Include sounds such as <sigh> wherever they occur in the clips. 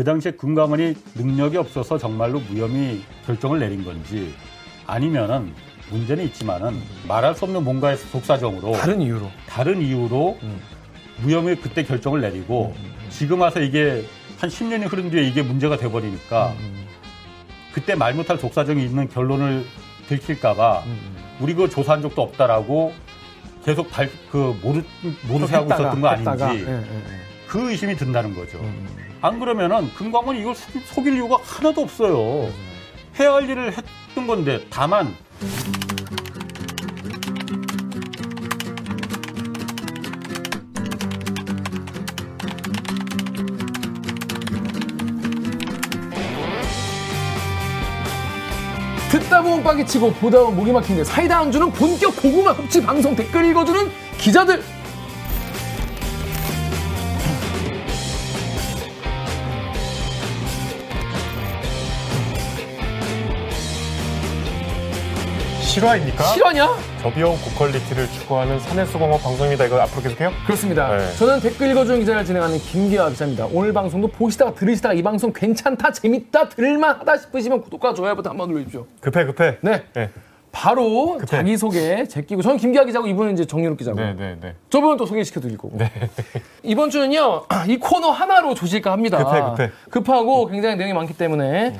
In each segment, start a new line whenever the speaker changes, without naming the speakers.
그 당시에 금감원이 능력이 없어서 정말로 무혐의 결정을 내린 건지 아니면은 문제는 있지만은 말할 수 없는 뭔가의 속사정으로
다른 이유로.
다른 이유로
음.
무혐의 그때 결정을 내리고 지금 와서 이게 한 10년이 흐른 뒤에 이게 문제가 돼 버리니까
음.
그때 말 못할 속사정이 있는 결론을 들킬까봐
음.
우리 그 조사한 적도 없다라고 계속 발, 그 모르 모르쇠 하고 있었던 거
했다가,
아닌지
예, 예, 예.
그 의심이 든다는 거죠.
음.
안 그러면은 금감원이 이걸 속- 속일 이유가 하나도 없어요. 해야 할 일을 했던 건데 다만
듣다 보면 빠기 치고 보다 보면 목이 막히는데 사이다 안주는 본격 고구마 흡지 방송 댓글 읽어주는 기자들.
실화입니까?
실화냐?
저비용 고퀄리티를 추구하는 산해수공업 방송입니다. 이거 앞으로 계속해요?
그렇습니다.
네.
저는 댓글 읽어주는 기자를 진행하는 김기아 기자입니다. 오늘 방송도 보시다가 들으시다가 이 방송 괜찮다, 재밌다, 들을만하다 싶으시면 구독과 좋아요 버튼 한번 눌러주십시오.
급해 급해.
네.
네.
바로
급해.
자기소개 제끼고 저는 김기아 기자고 이분은 이제 정유롭 기자고
네, 네, 네.
저분은 또 소개시켜드리고 이번 주는요 이 코너 하나로 조질까 합니다
급해, 급해.
급하고 굉장히 내용이 많기 때문에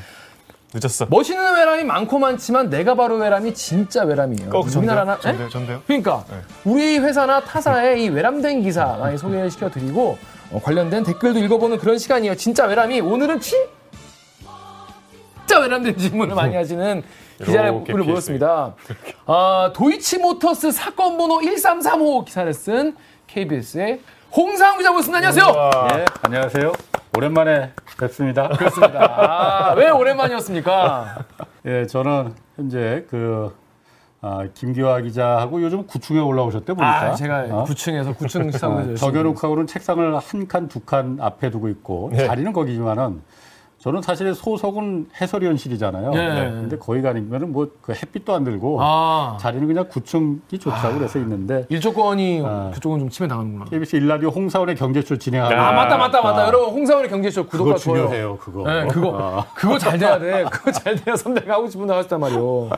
늦었어.
멋있는 외람이 많고 많지만 내가 바로 외람이 진짜 외람이에요
어, 전데요?
우리나라나 에?
전데요? 전데요?
그러니까
네.
우리 회사나 타사의 이 외람된 기사 많이 소개시켜드리고 어, 관련된 댓글도 읽어보는 그런 시간이에요 진짜 외람이 오늘은 진짜 외람된 질문을 많이 하시는 기자를 모였습니다. 아, 도이치모터스 사건 번호 1335 기사를 쓴 KBS의 홍상훈 기자 모셨습니다. 안녕하세요.
예, 안녕하세요. 오랜만에 뵙습니다.
그렇습니다. 아, 왜 오랜만이었습니까?
예, 저는 현재 그 아, 김기화 기자하고 요즘 9층에 올라오셨대 보니까.
아, 제가
어?
9층에서 9층
어,
시상을
저겨놓고는 책상을 한 칸, 두 칸 앞에 두고 있고
네.
자리는 거기지만은 저는 사실 소속은 해설위원실이잖아요.
네.
근데 거기 가니면은 뭐 그 햇빛도 안 들고
아,
자리는 그냥 9층이 좋다고 그래서 있는데
일조권이
아.
그쪽은 좀 침해 당하는구나.
KBS 일라디오 홍사원의 경제쇼 진행하고
아, 맞다, 맞다, 맞다.
아.
여러분, 홍사원의 경제쇼 구독과 좋아요.
중요해요, 그거.
네, 그거,
아.
그거 잘 돼야 돼. 그거 잘 돼야 선배가 하고 싶은 데 하셨단 말이오.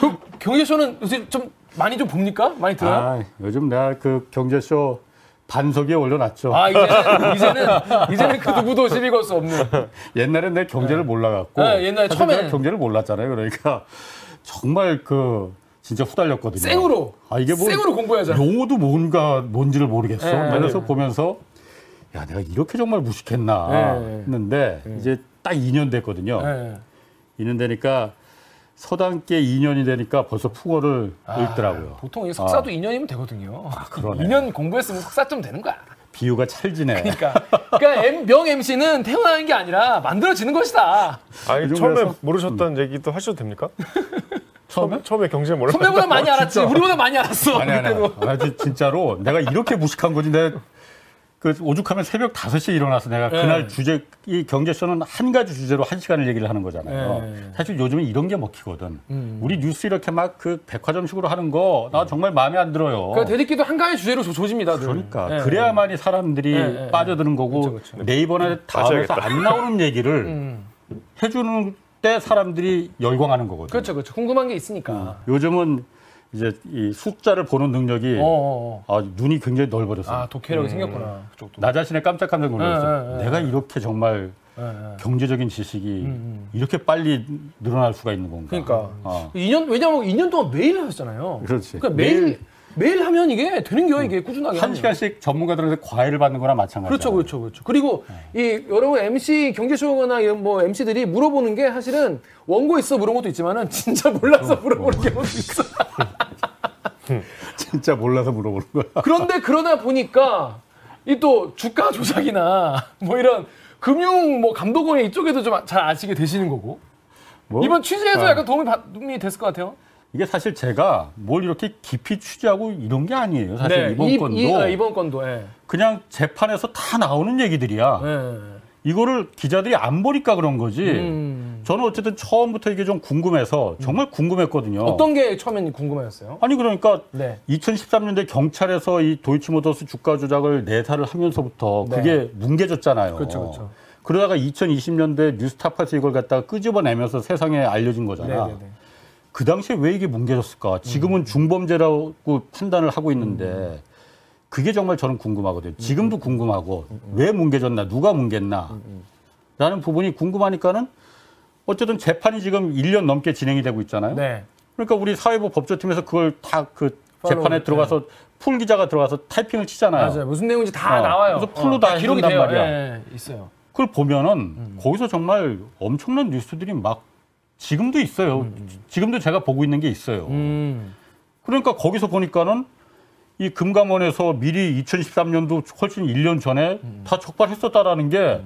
그 경제쇼는 요새 좀 많이 좀 봅니까? 많이 들어요?
아, 요즘 내가 그 경제쇼 반석에 올려놨죠.
아, 이제는, <laughs> 이제는, 이제는 그 누구도 시비 걸 수 없는.
옛날엔 내 경제를 몰라갖고
네, 옛날에.
내가 경제를 몰랐잖아요. 그러니까 정말 그 진짜 후달렸거든요.
생으로.
아 이게 뭐
생으로 공부해야죠.
용어도 뭔가 뭔지를 모르겠어.
네,
그래서
네.
보면서 야 내가 이렇게 정말 무식했나
네.
했는데 이제 딱 2년 됐거든요.
네.
2년 되니까 서당께 2년이 되니까 벌써 풍어를 읽더라고요.
보통 이 석사도 2년이면 되거든요.
아. 그러네.
2년 공부했으면 석사쯤 되는 거야.
비유가 찰지네.
그러니까, 그러니까 M- 명 MC는 태어나는 게 아니라 만들어지는 것이다.
아니
그
처음에
정도에서?
모르셨던 얘기도 하셔도 됩니까? <laughs> 처음에 처음에 경제 몰라.
선배보다 많이 알았지. 우리보다 많이 알았어.
아니 아니. 아니 진- 진짜로 내가 이렇게 무식한 거지 내가 그 오죽하면 새벽 5시에 일어나서 내가
네.
그날 주제 이 경제쇼는 한 가지 주제로 한 시간을 얘기를 하는 거잖아요.
네.
사실 요즘은 이런 게 먹히거든.
음.
우리 뉴스 이렇게 막 그 백화점식으로 하는 거 나 정말 마음에 안 들어요.
그 대립기도 한 가지 주제로 조- 조집니다. 늘.
그러니까
네.
그래야만이 사람들이 빠져드는 거고
그쵸, 그쵸.
네이버나 다음에서
빠져야겠다.
안 나오는 <laughs> 얘기를
음.
해주는 때 사람들이 열광하는 거거든.
그렇죠, 그렇죠. 궁금한 게 있으니까.
요즘은 이제 이 숫자를 보는 능력이
어, 어, 어.
아, 눈이 굉장히 넓어졌어요.
아, 독해력이 생겼구나. 그쪽도.
나 자신에 깜짝깜짝 놀랐어요.
네, 네, 네,
내가
네.
이렇게 정말
네, 네.
경제적인 지식이
음.
이렇게 빨리 늘어날 수가 있는 건가.
그러니까.
어.
2년, 왜냐면 2년 동안 매일 하셨잖아요.
그렇지.
그러니까 매일,
매일-
매일, 하면 이게 되는 거예요, 이게 꾸준하게.
한. 시간씩 전문가들한테 과외를 받는 거나 마찬가지야.
그렇죠, 그렇죠, 그렇죠. 그리고 이 여러분 MC 경제쇼나 이런 뭐 MC들이 물어보는 게 사실은 원고 있어 물어본 것도 있지만은 진짜 몰라서 물어보는 경우도 있어. <laughs>
진짜 몰라서 물어보는 거야.
그런데 그러다 보니까 이 또 주가 조작이나 뭐 이런 금융 뭐 감독원 이쪽에도 좀 잘 아시게 되시는 거고
뭐?
이번 취재에도
아.
약간 도움이, 받- 도움이 됐을 것 같아요.
이게 사실 제가 뭘 이렇게 깊이 취재하고 이런 게 아니에요. 사실 이번
네, 이-
건도
이, 아, 이번 건도 예.
그냥 재판에서 다 나오는 얘기들이야.
예.
이거를 기자들이 안 보니까 그런 거지.
음.
저는 어쨌든 처음부터 이게 좀 궁금해서 정말 궁금했거든요.
어떤 게 처음엔 궁금해였어요?
아니 그러니까
네.
2013년대 경찰에서 이 도이치모터스 주가 조작을 내사를 하면서부터
네.
그게 뭉개졌잖아요.
그렇죠, 그렇죠.
그러다가 2020년도에 뉴스타파에서 이걸 갖다가 끄집어내면서 세상에 알려진 거잖아.
네네네.
그 당시에 왜 이게 뭉개졌을까? 지금은 중범죄라고 판단을 하고 있는데 그게 정말 저는 궁금하거든요. 지금도 궁금하고 왜 뭉개졌나? 누가 뭉갰나? 라는 부분이 궁금하니까는 어쨌든 재판이 지금 1년 넘게 진행이 되고 있잖아요.
네.
그러니까 우리 사회부 법조팀에서 그걸 다 그 재판에 들어가서 풀 기자가 들어가서 타이핑을 치잖아요.
맞아요. 무슨 내용인지 다
어,
나와요.
그래서 풀로 다
기록이
해준단
돼요.
말이야.
예, 예, 있어요.
그걸 보면은 거기서 정말 엄청난 뉴스들이 막 지금도 있어요. 지금도 제가 보고 있는 게 있어요.
음.
그러니까 거기서 보니까는 이 금감원에서 미리 2013년도 훨씬 1년 전에 다 적발했었다라는 게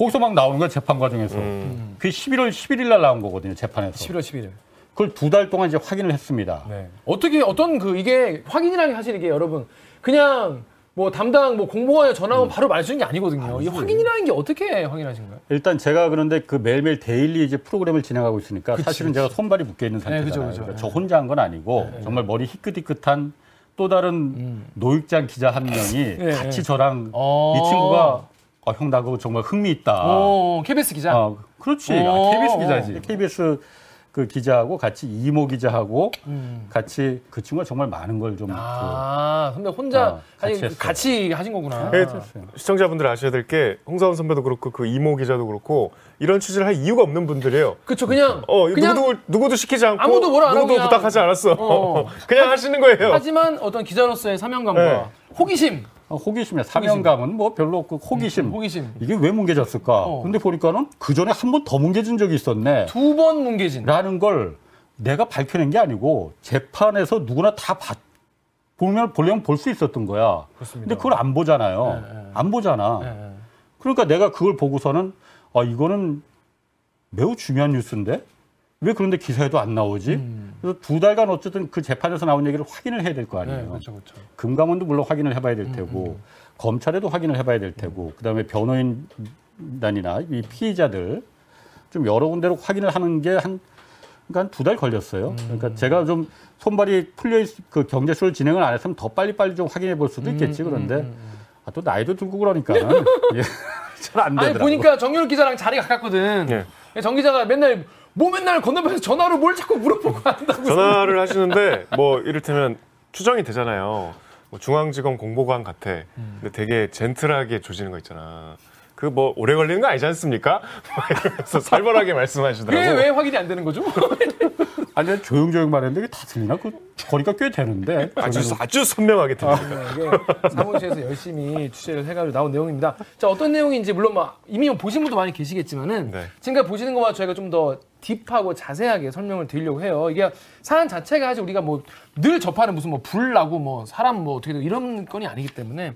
거기서 막 나오는 거야 재판 과정에서.
음.
그게 11월 11일 날 나온 거거든요 재판에서.
11월 11일.
그걸 두 달 동안 이제 확인을 했습니다.
네. 어떻게 어떤 그 이게 확인이라는 게 사실 이게 여러분 그냥 뭐 담당 뭐 공무원에 전화하면 바로 말수 있는 게 아니거든요. 이 확인이라는 게 어떻게 확인하신 거예요?
일단 제가 그런데 그 매일매일 daily 이제 프로그램을 진행하고 있으니까
그치,
사실은 제가 손발이 묶여 있는 상태잖아요.
그죠, 그죠.
그러니까 저 혼자 한 건 아니고 정말 머리 희끗희끗한 또 다른 노익장 기자 한 명이
예,
같이
예.
저랑
어.
이 친구가 어, 형, 나 그거 정말 흥미있다.
어, KBS 기자.
아, 그렇지.
어.
아, KBS 기자지. KBS 그 기자하고 같이 이모 기자하고
음.
같이 그 친구가 정말 많은 걸좀
아, 선배 혼자
아,
아니,
같이
같이,
했어요.
하신 거구나.
예, 시청자분들 아셔야 될 게 홍사원 선배도 그렇고 그 이모 기자도 그렇고 이런 취재를 할 이유가 없는 분들이에요.
그쵸, 그냥
어,
그냥
누구도 누구도 시키지 않고
아무도 뭐라 안 하고
누구도 부탁하지 않았어.
어. <laughs>
그냥 하 시는 거예요.
하지만 어떤 기자로서의 사명감과
네.
호기심,
어, 호기심이야. 사명감은 뭐 별로 없고 호기심.
음, 호기심
이게 왜 뭉개졌을까?
어.
근데 보니까는 그 전에 한 번 더 뭉개진 적이 있었네.
두 번 뭉개진.
라는 걸 내가 밝혀낸 게 아니고 재판에서 누구나 다 봤, 보면 보려면 볼 수 있었던 거야.
그렇습니다.
근데 그걸 안 보잖아요.
네, 네.
안 보잖아.
예, 예.
그러니까 내가 그걸 보고서는 아 이거는 매우 중요한 뉴스인데 왜 그런데 기사에도 안 나오지?
음.
그래서 두 달간 어쨌든 그 재판에서 나온 얘기를 확인을 해야 될 거 아니에요.
네, 그렇죠, 그렇죠.
금감원도 물론 확인을 해봐야 될
음,
테고 검찰에도 확인을 해봐야 될 테고 그다음에 변호인단이나 이 피의자들 좀 여러 군데로 확인을 하는 게한 그러니까 두 달 걸렸어요.
음.
그러니까 제가 좀 손발이 풀려 있, 그 경제쇼를 진행을 안 했으면 더 빨리 빨리 좀 확인해 볼
음,
수도 있겠지. 그런데 아, 또 나이도 들고 그러니까는 <laughs> <laughs> 잘안
아니
되더라고.
보니까 정윤 기자랑 자리 가깝거든.
예.
정 기자가 맨날 뭐 맨날 건너편에서 전화로 뭘 자꾸 물어보고 한다고.
전화를 하시는데 뭐 이를테면 추정이 되잖아요. 뭐 중앙지검 공보관 같아.
음.
근데 되게 젠틀하게 조지는 거 있잖아. 그 뭐 오래 걸리는 거 아니지 않습니까? <laughs> 막 이러면서 살벌하게 말씀하시더라고.
그게 왜 확인이 안 되는 거죠? <laughs>
아니 조용조용 말했는데 이게 다 들리나? 그 거리가 꽤 되는데.
아주 아주 선명하게 들립니다.
네, 이게 사무실에서 열심히 취재를 해가지고 나온 내용입니다. 자 어떤 내용인지 물론 막 이미 보신 분도 많이 계시겠지만은
네.
지금까지 보시는 것보다 저희가 좀 더 딥하고 자세하게 설명을 드리려고 해요. 이게 사안 자체가 사실 우리가 뭐 늘 접하는 무슨 뭐 불 나고 뭐 사람 뭐 어떻게 되고 이런 건이 아니기 때문에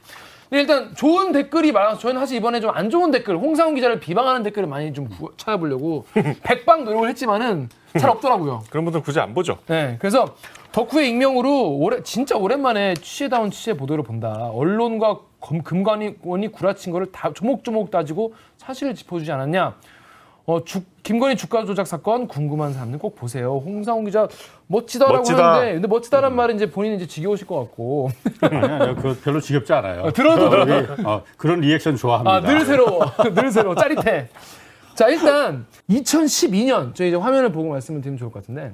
일단 좋은 댓글이 많아서 저희는 사실 이번에 좀 안 좋은 댓글 홍상훈 기자를 비방하는 댓글을 많이 좀 구- 찾아보려고 <laughs> 백방 노력을 했지만은 잘 없더라고요.
그런 분들 굳이 안 보죠.
네, 그래서 덕후의 익명으로 오래, 진짜 오랜만에 취재다운 취재 보도를 본다. 언론과 검, 금감원이 구라친 거를 다 조목조목 따지고 사실을 짚어주지 않았냐. 어, 주, 김건희 주가 조작 사건 궁금한 사람들 꼭 보세요. 홍사훈 기자 멋지다라고
멋지다.
하는데, 근데 멋지다란 말은 이제 본인이 이제 지겨우실 것 같고.
아니야. 그 별로 지겹지 않아요.
들어도 들어도.
우리, 어, 그런 리액션 좋아합니다.
아, 늘 새로워. <laughs> 늘 새로워. 짜릿해. 자, 일단 2012년 저희 이제 화면을 보고 말씀을 드리면 좋을 것 같은데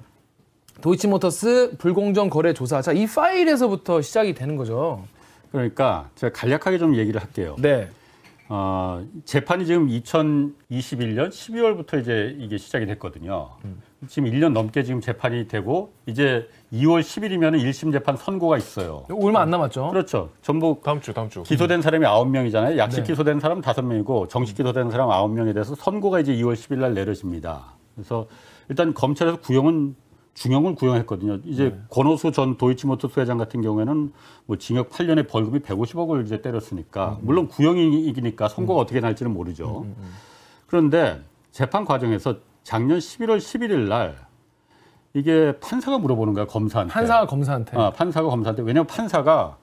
도이치모터스 불공정 거래 조사. 자, 이 파일에서부터 시작이 되는 거죠.
그러니까 제가 간략하게 좀 얘기를 할게요.
네.
어, 재판이 지금 2021년 12월부터 이제 이게 시작이 됐거든요. 지금 1년 넘게 지금 재판이 되고 이제 2월 10일이면 1심 재판 선고가 있어요.
얼마 안 남았죠.
그렇죠. 전부
다음 주 다음 주.
기소된 사람이 9명이잖아요. 약식
네.
기소된 사람 5명이고 정식 기소된 사람 9명에 대해서 선고가 이제 2월 10일 날 내려집니다. 그래서 일단 검찰에서 구형은 중형을 구형했거든요. 이제 권오수 전 도이치모터스 회장 같은 경우에는 뭐 징역 8년에 벌금이 150억을 이제 때렸으니까 물론 구형이니까 선고가 어떻게 날지는 모르죠. 그런데 재판 과정에서 작년 11월 11일 날 이게 판사가 물어보는 거야 검사한테.
판사가 검사한테.
아, 판사가 검사한테 왜냐면 판사가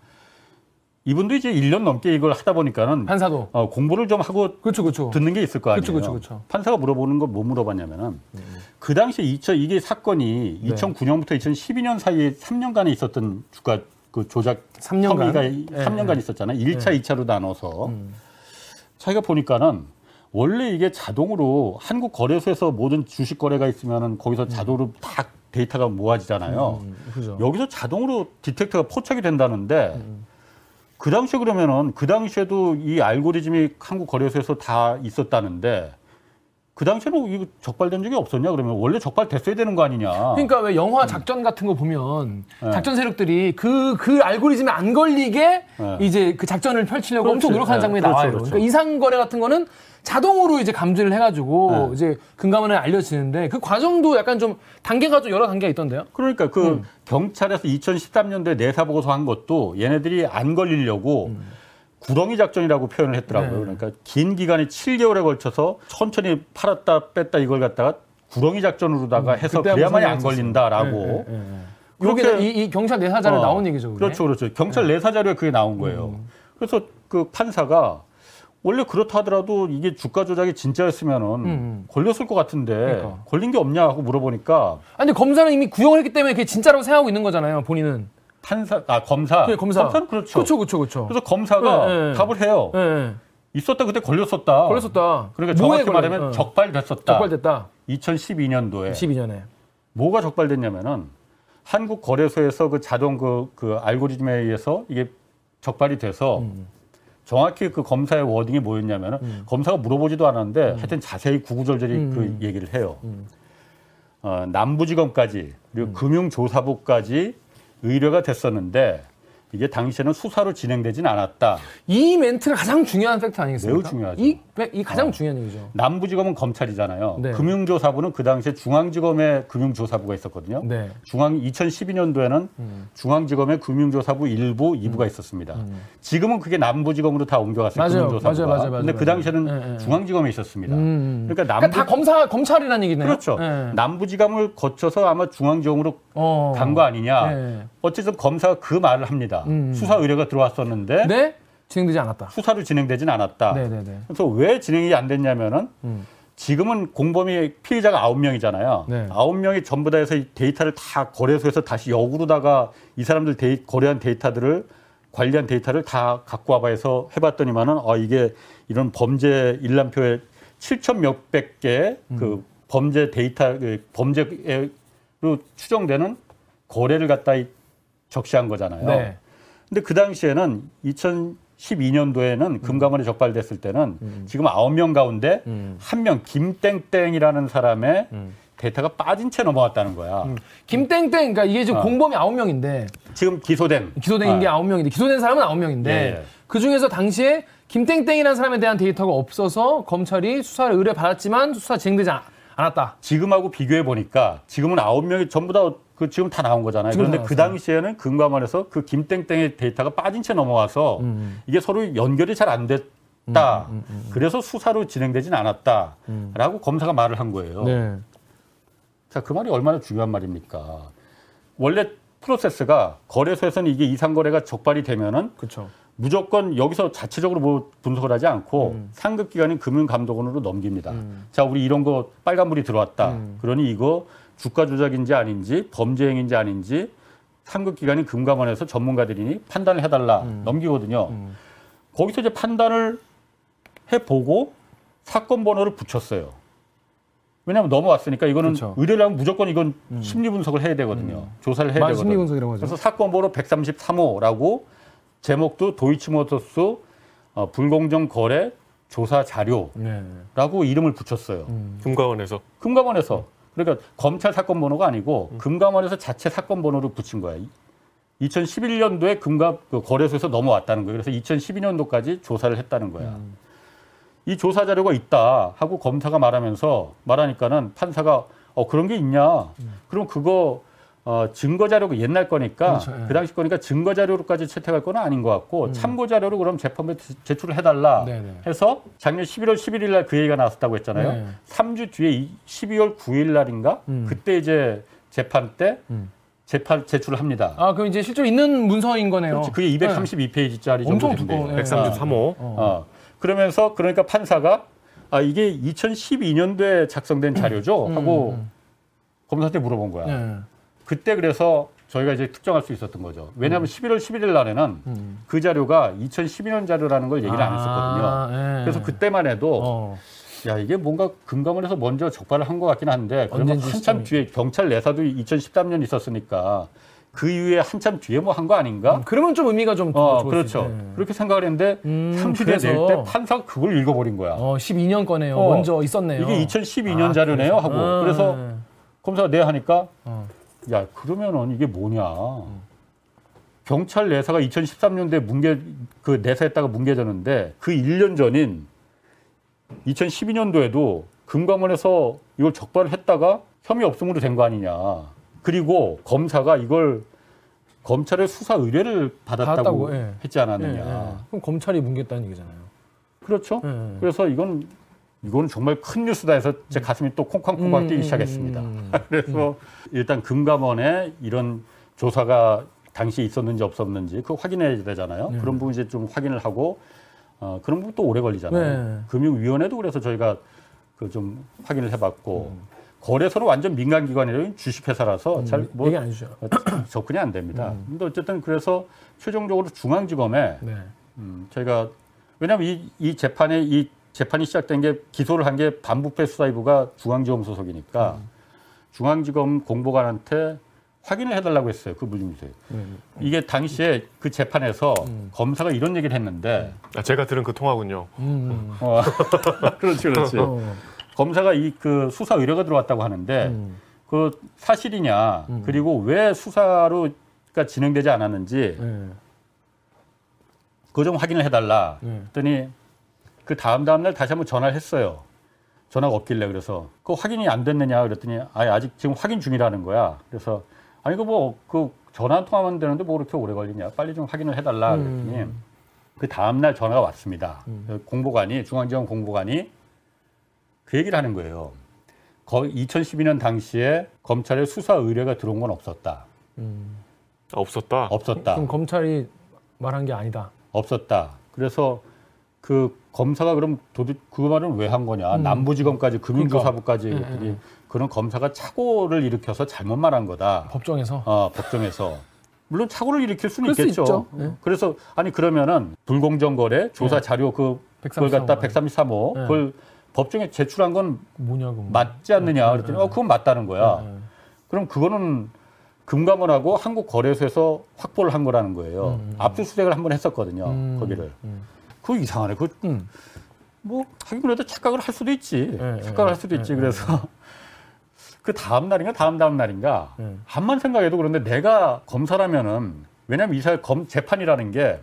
이분도 이제 1년 넘게 이걸 하다 보니까는
판사도.
어, 공부를 좀 하고
그렇죠, 그렇죠.
듣는 게 있을 거 아니에요.
그쵸, 그쵸, 그쵸.
판사가 물어보는 거뭐 물어봤냐면은 그 당시에 2000 이게 사건이
네.
2009년부터 2012년 사이에 3년간에 있었던 주가 그 조작
3년간?
혐의가
네,
3년간
네.
있었잖아요. 1차, 2차로 나눠서
음.
자기가 보니까는 원래 이게 자동으로 한국 거래소에서 모든 주식 거래가 있으면은 거기서
음.
자동으로 다 데이터가 모아지잖아요.
그죠.
여기서 자동으로 디텍터가 포착이 된다는데
음.
그 당시에 그러면은 그 당시에도 이 알고리즘이 한국 거래소에서 다 있었다는데 그 당시에는 이거 적발된 적이 없었냐 그러면 원래 적발됐어야 되는 거 아니냐?
그러니까 왜 영화 작전 같은 거 보면
네.
작전 세력들이 그그 알고리즘에 안 걸리게
네.
이제 그 작전을 펼치려고
그렇지.
엄청 노력하는
네.
장면이
그렇죠,
나와요.
그렇죠.
그러니까 이상 거래 같은 거는 자동으로 이제 감지를 해가지고
네.
이제 금감원에 알려지는데 그 과정도 약간 좀 단계가 좀 여러 단계가 있던데요.
그러니까 그
음.
경찰에서 2013년도에 내사 보고서 한 것도 얘네들이 안 걸리려고 구렁이 작전이라고 표현을 했더라고요.
음. 네.
그러니까 긴 기간이 7개월에 걸쳐서 천천히 팔았다 뺐다 이걸 갖다가 구렁이 작전으로다가 해서
음. 한번
그래야만이 안. 걸린다라고.
예, 예, 예.
그렇게-
요게 이, 이 경찰 내사자를
어,
나온 얘기죠. 그게? 네.
그렇죠, 그렇죠. 경찰 내사 자료에 그게 나온 거예요.
음.
그래서 그 판사가 원래 그렇다 하더라도 이게 주가 조작이 진짜였으면은
음.
걸렸을 것 같은데
그러니까.
걸린 게 없냐 하고 물어보니까
아니 근데 검사는 이미 구형을 했기 때문에 그게 진짜라고 생각하고 있는 거잖아요. 본인은.
판사 아 검사
네, 검사.
검사는 그렇죠.
그렇죠, 그렇죠, 그렇죠.
그래서 검사가
네, 네.
답을 해요.
예, 예.
있었다 그때 걸렸었다.
걸렸었다.
그러니까 정확히 말하면
걸려? 어.
적발됐었다.
적발됐다.
2012년도에
12년에.
뭐가 적발됐냐면은 한국 거래소에서 그 자동 그, 그 알고리즘에 의해서 이게 적발이 돼서
음.
정확히 그 검사의 워딩이 뭐였냐면은 검사가 물어보지도 않았는데 하여튼 자세히 구구절절히
음.
그 얘기를 해요. 어, 남부지검까지 그리고 금융조사부까지 의뢰가 됐었는데 이게 당시에는 수사로 진행되진 않았다.
이 멘트가 가장 중요한 팩트 아니겠습니까?
매우 중요하죠.
이, 팩- 이 가장
어.
중요한 얘기죠.
남부지검은 검찰이잖아요.
네.
금융조사부는 그 당시에 중앙지검의 금융조사부가 있었거든요.
네.
중앙 2012년도에는
음.
중앙지검의 금융조사부 일부, 이부가 있었습니다. 지금은 그게 남부지검으로 다 옮겨갔어요.
맞아요.
금융조사부가.
맞아요, 맞아요, 맞아요,
근데 그. 당시에는
네, 네.
중앙지검에 있었습니다.
음.
그러니까
그러니까
남부
다 검사 검찰이라는 얘기네요.
그렇죠.
네.
남부지검을 거쳐서 아마 중앙지검으로
어.
간거 아니냐.
네.
어쨌든 검사가 그 말을 합니다.
음.
수사 의뢰가 들어왔었는데
네. 진행되지 않았다.
수사로 진행되진 않았다.
네, 네, 네.
그래서 왜 진행이 안 됐냐면은
음.
지금은 공범이 피의자가 아홉 명이잖아요.
네.
아홉 명이 전부 다 해서 이 데이터를 다 거래소에서 다시 역으로다가 이 사람들 데이, 거래한 데이터들을 관리한 데이터를 다 갖고 와봐 해서 해봤더니만은 아 이게 이런 범죄 일람표에 7천 몇백 개의
음.
그 범죄 데이터 그 범죄로 추정되는 거래를 갖다 이- 적시한 거잖아요.
네.
근데 그 당시에는 2012년도에는 금감원에 적발됐을 때는 지금 아홉 명 가운데
음.
한명 김땡땡이라는 사람의
음.
데이터가 빠진 채 넘어갔다는 거야.
김땡땡 그러니까 이게 지금
어.
공범이 아홉 명인데
지금 기소된
기소된
아,
게 아홉 명인데 기소된 사람은 아홉 명인데
예, 예.
그 중에서 당시에 김땡땡이라는 사람에 대한 데이터가 없어서 검찰이 수사를 의뢰 받았지만 수사 진행되지 않- 않았다.
지금하고 비교해 보니까 지금은 아홉 명이 전부 다 그 지금 다 나온 거잖아요. 그런데 다그
나왔어요.
당시에는 금감원에서 그 김땡땡의 데이터가 빠진 채 넘어와서
음.
이게 서로 연결이 잘 안 됐다. 그래서 수사로 진행되진 않았다라고 검사가 말을 한 거예요.
음. 네.
자, 그 말이 얼마나 중요한 말입니까? 원래 프로세스가 거래소에서는 이게 이상 거래가 적발이 되면은
그렇죠.
무조건 여기서 자체적으로 뭐 분석을 하지 않고
음.
상급 기관인 금융감독원으로 넘깁니다. 자, 우리 이런 거 빨간불이 들어왔다.
음.
그러니 이거 주가 조작인지 아닌지 범죄 행위인지 아닌지 상급 기관인 금감원에서 전문가들이니 판단을 해달라
음.
넘기거든요. 거기서 이제 판단을 해보고 사건 번호를 붙였어요. 왜냐하면 넘어왔으니까 이거는
그렇죠.
의뢰를 하면 무조건 이건 심리 분석을 해야 되거든요. 조사를 해야
말
되거든요.
심리 분석이라고 하죠.
그래서 사건 번호 133호라고 제목도 도이치모터스 어, 불공정 거래 조사 자료라고
네.
이름을 붙였어요.
음.
금감원에서
금감원에서 그러니까 검찰 사건 번호가 아니고 금감원에서 자체 사건 번호를 붙인 거예요. 2011년도에 금감 그 거래소에서 넘어왔다는 거예요. 그래서 2012년도까지 조사를 했다는 거야. 이 조사 자료가 있다 하고 검사가 말하면서 말하니까는 판사가 어 그런 게 있냐? 그럼 그거 어 증거 자료가 옛날 거니까
그렇죠, 예.
그 당시 거니까 증거 자료로까지 채택할 건 아닌 것 같고 참고 자료로 그럼 재판부에 제출을 해달라
네네.
해서 작년 11월 11일 날 그 얘기가 나왔다고 했잖아요.
네.
3주 뒤에 이- 12월 9일 날인가
음.
그때 이제 재판 때
음.
재판 제출을 합니다.
아, 그럼 이제 실제로 있는 문서인 거네요.
그렇지. 그게 232페이지짜리 정도
엄청
된대요.
두꺼워. 네.
133호
어.
어. 그러면서 그러니까 판사가 아 이게 2012년도에 작성된 자료죠 하고
음.
검사한테 물어본 거야.
네.
그때 그래서 저희가 이제 특정할 수 있었던 거죠. 왜냐하면 11월 11일 날에는
음.
그 자료가 2012년 자료라는 걸 얘기를 안 했었거든요.
아, 예.
그래서 그때만 해도
어.
야 이게 뭔가 금감원에서 먼저 적발을 한 것 같긴 한데 그러면 한참. 뒤에 경찰 내사도 2013년 있었으니까 그 이후에 한참 뒤에 뭐 한 거 아닌가?
그러면 좀 의미가 좀
어 그렇죠.
있네.
그렇게 생각을 했는데
음,
3주에
그래서.
낼때 판사가 그걸 읽어버린 거야.
어, 12년 거네요.
어,
먼저 있었네요.
이게 2012년
아,
자료네요
그래서.
하고
아,
그래서
네.
검사가 내 하니까
어.
야 그러면은 이게 뭐냐? 경찰 내사가 2013년도에 뭉개 그 내사했다가 뭉개졌는데 그 1년 전인 2012년도에도 금감원에서 이걸 적발을 했다가 혐의 없음으로 된 거 아니냐. 그리고 검사가 이걸 검찰의 수사 의뢰를 받았다고,
받았다고, 예.
했지 않았느냐.
예, 예. 그럼 검찰이 뭉갰다는 얘기잖아요.
그렇죠.
예.
그래서 이건 이건 정말 큰 뉴스다 해서 제 가슴이 또 콩쾅콩쾅
음,
뛰기
음,
시작했습니다.
음, <laughs>
그래서 일단 금감원에 이런 조사가 당시 있었는지 없었는지 그 확인해야 되잖아요.
네.
그런 부분 이제 좀 확인을 하고 어, 그런 부분 또 오래 걸리잖아요.
네.
금융위원회도 그래서 저희가 그 좀 확인을 해봤고
음.
거래소는 완전 민간 기관이에요. 주식회사라서 잘뭐
얘기 안 해주죠. <clears throat>
접근이 안 됩니다.
음.
근데 어쨌든 그래서 최종적으로 중앙지검에
네.
음, 저희가 왜냐하면 이, 이 재판에 이 재판이 시작된 게 기소를 한 게 반부패 수사이부가 중앙지검 소속이니까
음.
중앙지검 공보관한테 확인을 해달라고 했어요 그 물림세.
음.
이게 당시에 그 재판에서 검사가 이런 얘기를 했는데
아, 제가 들은 그 통화군요.
음. <laughs>
어, 그렇지 그렇지.
어.
검사가 이 그 수사 의뢰가 들어왔다고 하는데
음.
그 사실이냐
음.
그리고 왜 수사로 가 진행되지 않았는지
네.
그거 좀 확인을 해달라.
네.
그랬더니 그 다음 다음 날 다시 한번 전화를 했어요. 전화가 없길래 그래서 그 확인이 안 됐느냐 그랬더니 아 아직 지금 확인 중이라는 거야. 그래서 아니 그 뭐 그 전화 한 통화만 되는데 뭐 그렇게 오래 걸리냐. 빨리 좀 확인을 해달라 그랬더니
음.
그 다음 날 전화가 왔습니다. 그 공보관이 중앙지검 공보관이 그 얘기를 하는 거예요. 거 2012년 당시에 검찰에 수사 의뢰가 들어온 건 없었다.
음.
아, 없었다.
없었다.
그럼 검찰이 말한 게 아니다.
없었다. 그래서 그 검사가 그럼 도대체 그 말은 왜 한 거냐?
음.
남부지검까지 금융조사부까지
그러니까. 예, 예.
그런 검사가 착오를 일으켜서 잘못 말한 거다.
법정에서.
어, 법정에서 물론 착오를 일으킬 수는 있겠죠.
예.
그래서 아니 그러면은 불공정 거래 조사
예.
자료 그 그걸
133
갖다 133호
예.
그걸 법정에 제출한 건
뭐냐고. 뭐.
맞지 않느냐
예,
그랬더니
예.
어 그건 맞다는 거야. 그럼 그거는 금감원하고 한국거래소에서 확보를 한 거라는 거예요.
음, 음.
압수수색을 한 번 했었거든요.
음,
거기를.
음.
그거 이상하네. 그
음.
뭐 하긴 그래도 착각을 할 수도 있지.
예,
착각을
예,
할 수도
예,
있지.
예,
그래서 <laughs> 그 다음 날인가 다음 다음 날인가
예.
한만 생각해도 그런데 내가 검사라면은 왜냐면 이 사회 검 재판이라는 게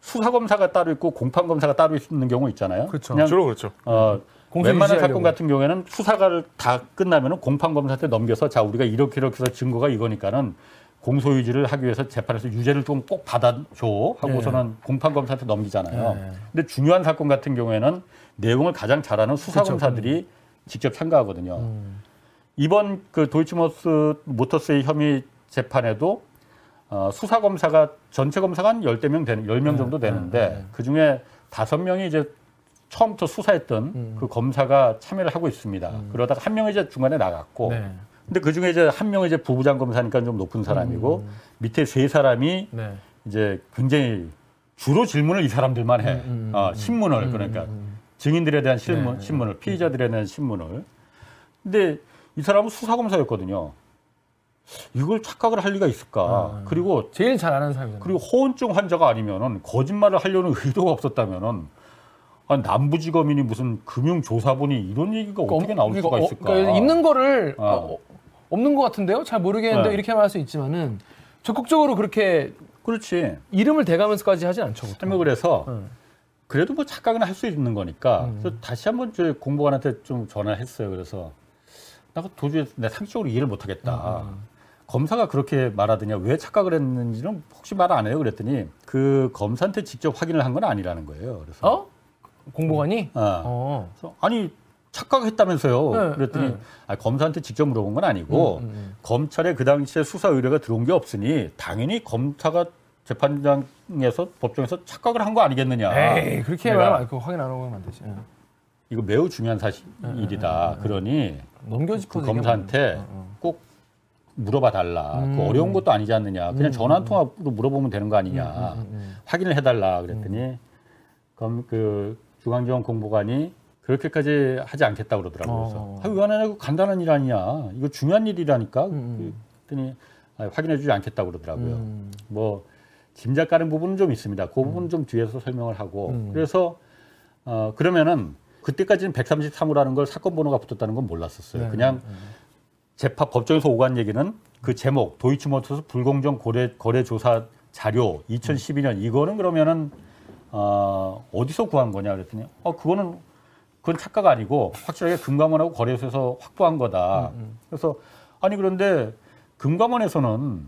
수사 검사가 따로 있고 공판 검사가 따로 있는 경우 있잖아요.
그렇죠.
그냥
주로 그렇죠.
어,
공소
웬만한. 사건 같은 경우에는 수사가 다 끝나면은 공판 검사한테 넘겨서 자 우리가 이렇게 이렇게 해서 증거가 이거니까는 공소 유지를 하기 위해서 재판에서 유죄를 좀 꼭 받아줘 하고서는 공판 검사한테 넘기잖아요.
네.
근데 중요한 사건 같은 경우에는 내용을 가장 잘 아는 수사
그쵸.
검사들이 직접 참가하거든요.
음.
이번 그 도이치모스 모터스의 혐의 재판에도 어, 수사 검사가 전체 검사가 한 열대 명 되는 열명
네,
정도
네,
되는데
네.
그 중에 다섯 명이 이제 처음부터 수사했던
음.
그 검사가 참여를 하고 있습니다. 그러다가 한 명이 이제 중간에 나갔고
네.
근데 그 중에 이제 한 명이 이제 부부장 검사니까 좀 높은 사람이고
음.
밑에 세 사람이
네.
이제 굉장히 주로 질문을 이 사람들만 해.
음, 음,
어,
음,
신문을
음,
그러니까
음,
증인들에 대한 신문,
네.
신문을 피의자들에 대한 신문을. 근데 이 사람은 수사 검사였거든요. 이걸 착각을 할 리가 있을까?
아.
그리고
제일 잘 아는 사람이잖아요.
그리고 호언증 환자가 아니면은 거짓말을 하려는 의도가 없었다면은 아, 남부지검이니 무슨 금융조사본이 이런 얘기가 어떻게 나올 수가
그러니까
있을까?
그러니까 있는 거를
어.
어, 없는 것 같은데요? 잘 모르겠는데
네.
이렇게 말할 수 있지만은 적극적으로 그렇게
그렇지.
이름을 대가면서까지 하진 않죠.
뭐 그래서
응.
그래도 뭐 착각은 할 수 있는 거니까
음.
그래서 다시 한번 저희 공보관한테 좀 전화를 했어요. 그래서 나가 도저히 내 상식적으로 이해를 못 하겠다.
음.
검사가 그렇게 말하더냐 왜 착각을 했는지는 혹시 말 안 해요 그랬더니 그 검사한테 직접 확인을 한 건 아니라는 거예요. 그래서
어? 공보관이?
어.
어.
그래서 아니 착각했다면서요.
네,
그랬더니
네.
아, 검사한테 직접 물어본 건 아니고
음, 음, 음.
검찰에 그 당시에 수사 의뢰가 들어온 게 없으니 당연히 검사가 재판장에서 법정에서 착각을 한 거 아니겠느냐.
에이 그렇게 말하면 그거 확인 안 하고 하면 안 되지. 응.
이거 매우 중요한 사실 일이다. 그러니
넘겨짚고
그 검사한테 꼭 물어봐 달라.
음.
그 어려운 것도 아니지 않느냐. 그냥 전화 한 통화로 물어보면 되는 거 아니냐.
음,
확인을 해달라 그랬더니 검 그 중앙지검 공보관이 그렇게까지 하지 않겠다고 그러더라고요.
어.
그래서 아, 왜안 하냐고 간단한 일 아니야. 이거 중요한 일이라니까. 그랬더니 아, 확인해주지 않겠다고 그러더라고요.
음.
뭐 짐작 가는 부분은 좀 있습니다. 그 부분은 좀 뒤에서 설명을 하고
음.
그래서 어 그러면은 그때까지는 133호라는 걸 사건 번호가 붙었다는 건 몰랐었어요.
네,
그냥 재판 법정에서 오간 얘기는 그 제목 도이치모터스 불공정 거래 거래 조사 자료 2012년 이거는 그러면은 어 어디서 구한 거냐 그랬더니 어 그거는 그건 착각 아니고 확실하게 금감원하고 거래소에서 확보한 거다. 그래서 아니 그런데 금감원에서는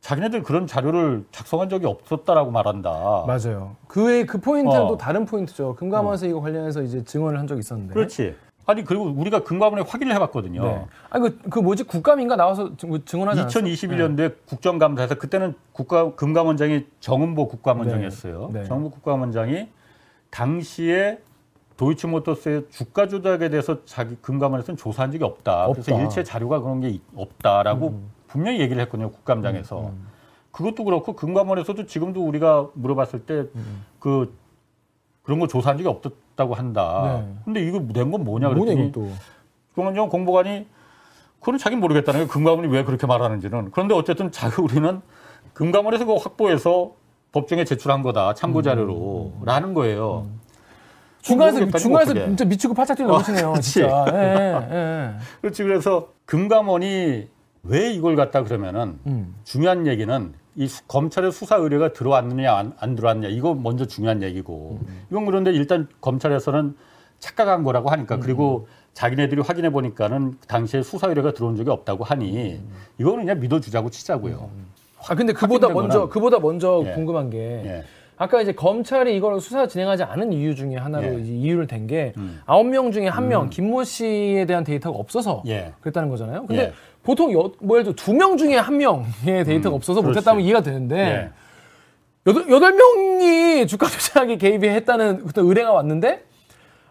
자기네들 그런 자료를 작성한 적이 없었다라고 말한다.
맞아요. 그의 그 포인트는
어.
또 다른 포인트죠. 금감원에서 이거 관련해서 이제 증언을 한 적이 있었는데.
그렇지. 아니 그리고 우리가 금감원에 확인을 해봤거든요.
네. 아니 그, 그 뭐지 국감인가 나와서 증- 증언하지 않았어요?
2021년도에 국정감사에서 그때는 국가 금감원장이 정은보 국감원장이었어요.
네. 네.
정은보 국감원장이 당시에 도이치모터스의 주가 조작에 대해서 자기 금감원에서는 조사한 적이 없다. 그래서
없다. 음.
일체 자료가 그런 게 없다라고 분명히 얘기를 했거든요. 국감장에서. 그것도 그렇고 금감원에서도 지금도 우리가 물어봤을 때그 그런 거 조사한 적이 없었다고 한다.
네.
근데 이거 낸 건 뭐냐 그랬더니. 공원장 공보관이 그건 자기 모르겠다는 거예요. 금감원이 왜 그렇게 말하는지는. 그런데 어쨌든 자기 <laughs> 우리는 금감원에서 그거 확보해서 법정에 제출한 거다. 참고 자료로. 라는 거예요.
중간에서
모르겠다니까
중간에서
어떡해.
진짜 미치고 팔짝 뛰어 넘으시네요.
그치.
진짜. 예, 예.
그렇지. 그래서 금감원이 왜 이걸 갖다 그러면은
음.
중요한 얘기는 이 수- 검찰의 수사 의뢰가 들어왔느냐 안, 안 들어왔냐 이거 먼저 중요한 얘기고 이건 그런데 일단 검찰에서는 착각한 거라고 하니까 그리고 자기네들이 확인해 보니까는 당시에 수사 의뢰가 들어온 적이 없다고 하니 이거는 그냥 믿어주자고 치자고요.
아 근데 그보다 먼저
거는-
그보다 먼저
예.
궁금한 게
예.
아까 이제 검찰이 이걸 수사 진행하지 않은 이유 중에 하나로
예.
이제 이유를 댄게
음.
아홉 명 중에 한 명 김모 씨에 대한 데이터가 없어서
예.
그랬다는 거잖아요. 근데
예.
보통 여, 뭐 예를 들어 두 명 중에 한 명의 데이터가 없어서
그렇지.
못했다면 이해가 되는데
예.
여덟, 여덟 명이 주가 조작에 개입했다는 어떤 의뢰가 왔는데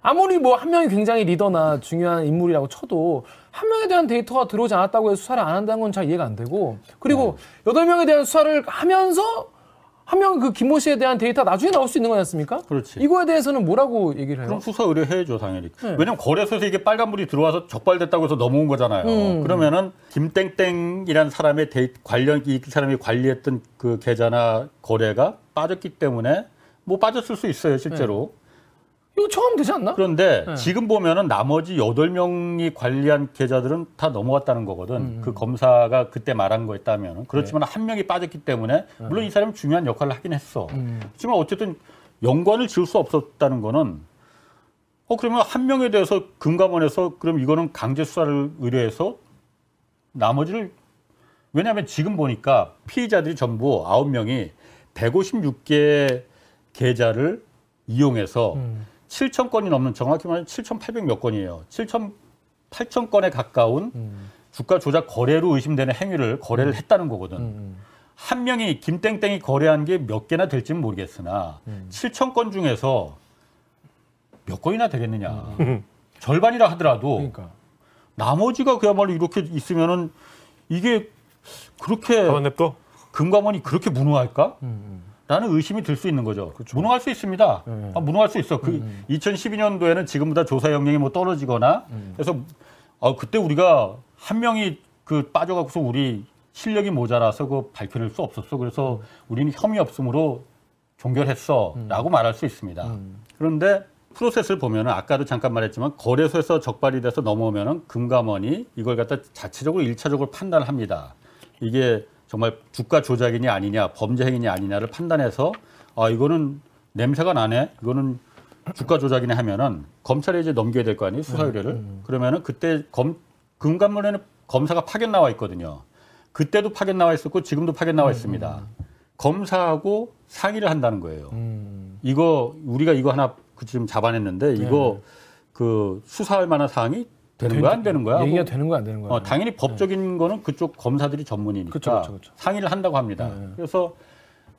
아무리 뭐 한 명이 굉장히 리더나 중요한 인물이라고 쳐도 한 명에 대한 데이터가 들어오지 않았다고 해서 수사를 안 한다는 건 잘 이해가 안 되고 그리고 여덟 명에 대한 수사를 하면서 한명그 김모 씨에 대한 데이터 나중에 나올 수 있는 거지 않습니까?
그렇지.
이거에 대해서는 뭐라고 얘기를 해요?
그럼 수사 의뢰해야죠 당연히.
네.
왜냐면 거래소에서 이게 빨간불이 들어와서 적발됐다고 해서 넘어온 거잖아요.
음.
그러면은 김땡땡이란 사람의 데이 관련 이 사람이 관리했던 그 계좌나 거래가 빠졌기 때문에 뭐 빠졌을 수 있어요 실제로.
이거 처음 되지 않나?
그런데
네.
지금 보면은 나머지 여덟 명이 관리한 계좌들은 다 넘어갔다는 거거든.
음,
그 검사가 그때 말한 거에 따면. 그렇지만 한 명이 빠졌기 때문에 물론 이 사람이 중요한 역할을 하긴 했어.
네. 음.
하지만 어쨌든 연관을 지을 수 없었다는 거는 어 그러면 한 명에 대해서 금감원에서 그럼 이거는 강제 수사를 의뢰해서 나머지를 왜냐하면 지금 보니까 피의자들이 전부 아홉 명이 156개 계좌를 이용해서
음.
7천 건이 넘는 정확히 말하면 7,800 몇 건이에요. 7천 8천 건에 가까운
음.
주가 조작 거래로 의심되는 행위를 거래를 했다는 거거든.
음.
한 명이 김땡땡이 거래한 게 몇 개나 될지는 모르겠으나
음.
7천 건 중에서 몇 건이나 되겠느냐.
음. <laughs>
절반이라 하더라도
그러니까.
나머지가 그야말로 이렇게 있으면은 이게 그렇게
냅둬.
금감원이 그렇게 무능할까?
음,
라는 의심이 들 수 있는 거죠. 무능할 수 있습니다.
네.
아, 무능할 수 있어. 그 2012년도에는 지금보다 조사 역량이 뭐 떨어지거나 그래서 아, 그때 우리가 한 명이 그 빠져갖고서 우리 실력이 모자라서 그 밝혀낼 수 없었어. 그래서 우리는 혐의 없음으로 종결했어라고 말할 수 있습니다. 그런데 프로세스를 보면은 아까도 잠깐 말했지만 거래소에서 적발이 돼서 넘어오면은 금감원이 이걸 갖다 자체적으로 일차적으로 판단을 합니다. 이게 정말 주가 조작이냐 아니냐 범죄 행위냐 아니냐를 판단해서 아 이거는 냄새가 나네 이거는 주가 조작이네 하면은 검찰에 이제 넘겨야 될 거 아니에요 수사 의뢰를. 그러면은 그때 검 금감원에는 검사가 파견 나와 있거든요. 그때도 파견 나와 있었고 지금도 파견 나와 있습니다. 검사하고 상의를 한다는 거예요.
음.
이거 우리가 이거 하나 그 지금 잡아냈는데 이거 그 수사할 만한 사항이 되는 거야 안 되는 거야
얘기가
하고
되는 거야 안 되는 거야?
어, 당연히 법적인 거는 그쪽 검사들이 전문이니까
그쵸, 그쵸, 그쵸.
상의를 한다고 합니다.
네.
그래서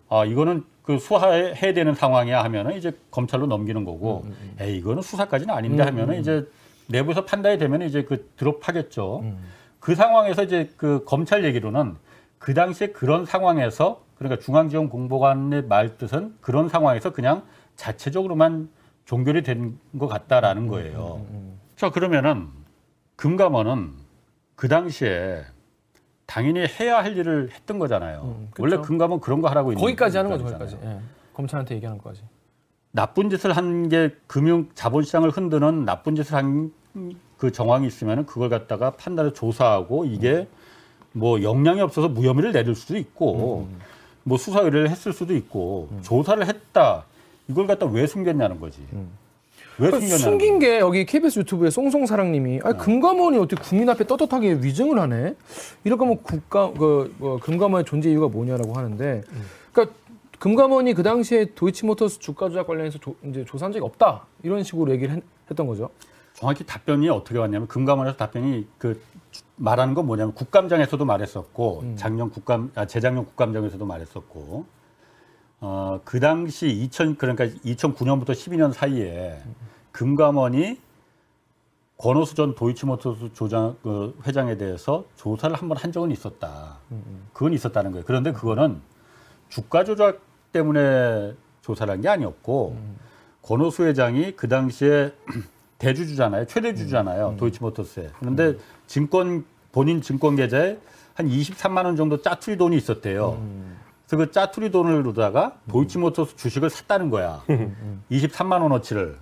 아 이거는 그 수사해야 되는 상황이야 하면은 이제 검찰로 넘기는 거고,
음,
에이 이거는 수사까지는 아닌데 하면은 이제 내부에서 판단이 되면 이제 그 드롭하겠죠.
음.
그 상황에서 이제 그 검찰 얘기로는 그 당시에 그런 상황에서 그러니까 중앙지원공보관의 말 뜻은 그런 상황에서 그냥 자체적으로만 종결이 된 것 같다라는
음,
거예요. 자 그러면은 금감원은 그 당시에 당연히 해야 할 일을 했던 거잖아요.
음.
원래 금감원 그런 거 하라고
거기까지 하는 거죠. 거기까지. 예. 검찰한테 얘기하는 거까지.
나쁜 짓을 한 게 금융 자본시장을 흔드는 나쁜 짓을 한 그 정황이 있으면 그걸 갖다가 판단해 조사하고 이게 뭐 역량이 없어서 무혐의를 내릴 수도 있고 뭐 수사 의뢰를 했을 수도 있고 조사를 했다 이걸 갖다 왜 숨겼냐는 거지. 왜
그러니까 숨긴. 게 여기 KBS 유튜브에 송송사랑님이 아 금감원이 어떻게 국민 앞에 떳떳하게 위증을 하네? 이럴 거면 국가 그, 그 금감원의 존재 이유가 뭐냐라고 하는데, 그러니까 금감원이 그 당시에 도이치모터스 주가 조작 관련해서 조, 이제 조사한 적이 없다 이런 식으로 얘기를 했, 했던 거죠.
정확히 답변이 어떻게 왔냐면 금감원에서 답변이 그 말하는 건 뭐냐면 국감장에서도 말했었고
음.
작년 국감 아, 재작년 국감장에서도 말했었고 어, 그 당시 2000 그러니까 2009년부터 12년 사이에 금감원이 권오수 전 도이치모터스 조장 그 회장에 대해서 조사를 한번한 적은 있었다. 그건 있었다는 거예요. 그런데 그거는 주가 조작 때문에 조사를 한 게 아니었고 권오수 회장이 그 당시에 <clears throat> 대주주잖아요. 최대 주주잖아요. 도이치모터스에. 그런데 증권 본인 증권 계좌에 한 23만 원 정도 짜투리 돈이 있었대요. 그래서 그 짜투리 돈으로다가 도이치모터스 주식을 샀다는 거야. <laughs> 23만 원어치를.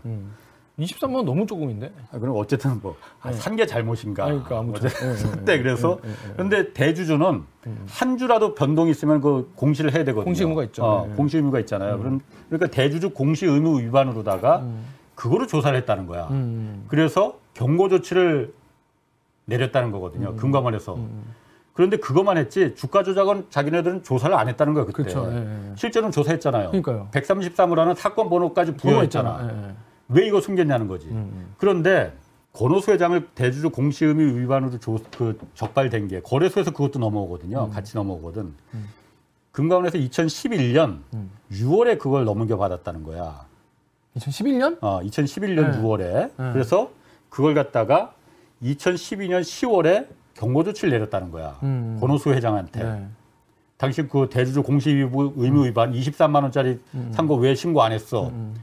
23만 원 너무 조금인데.
아, 그럼 어쨌든 뭐산게 잘못인가.
아니, 그러니까 아무튼. 예, 예,
샀대. 그래서 그런데 대주주는 한 주라도 변동이 있으면 그 공시를 해야 되거든요.
공시 의무가 있죠.
어. 공시 의무가 있잖아요. 그럼 그러니까 대주주 공시 의무 위반으로다가 그거를 조사를 했다는 거야.
음.
그래서 경고 조치를 내렸다는 거거든요.
음.
금감원에서. 그런데 그것만 했지 주가 조작은 자기네들은 조사를 안 했다는 거예요. 그때.
그렇죠. 예, 예.
실제로는 조사했잖아요.
그러니까요.
133호라는 사건 번호까지 부여했잖아.
예, 예.
왜 이거 숨겼냐는 거지.
음,
그런데 권오수 회장을 대주주 공시의무 위반으로 조, 그 적발된 게 거래소에서 그것도 넘어오거든요.
음.
같이 넘어오거든. 금감원에서 2011년
음.
6월에 그걸 넘겨 받았다는 거야.
2011년?
어, 2011년
네.
6월에.
네.
그래서 그걸 갖다가 2012년 10월에 경고 조치를 내렸다는 거야.
음.
권오수 회장한테.
네.
당신 그 대주주 공시의무 의무 위반 23만 원짜리 산 거 왜 신고 안 했어?
음.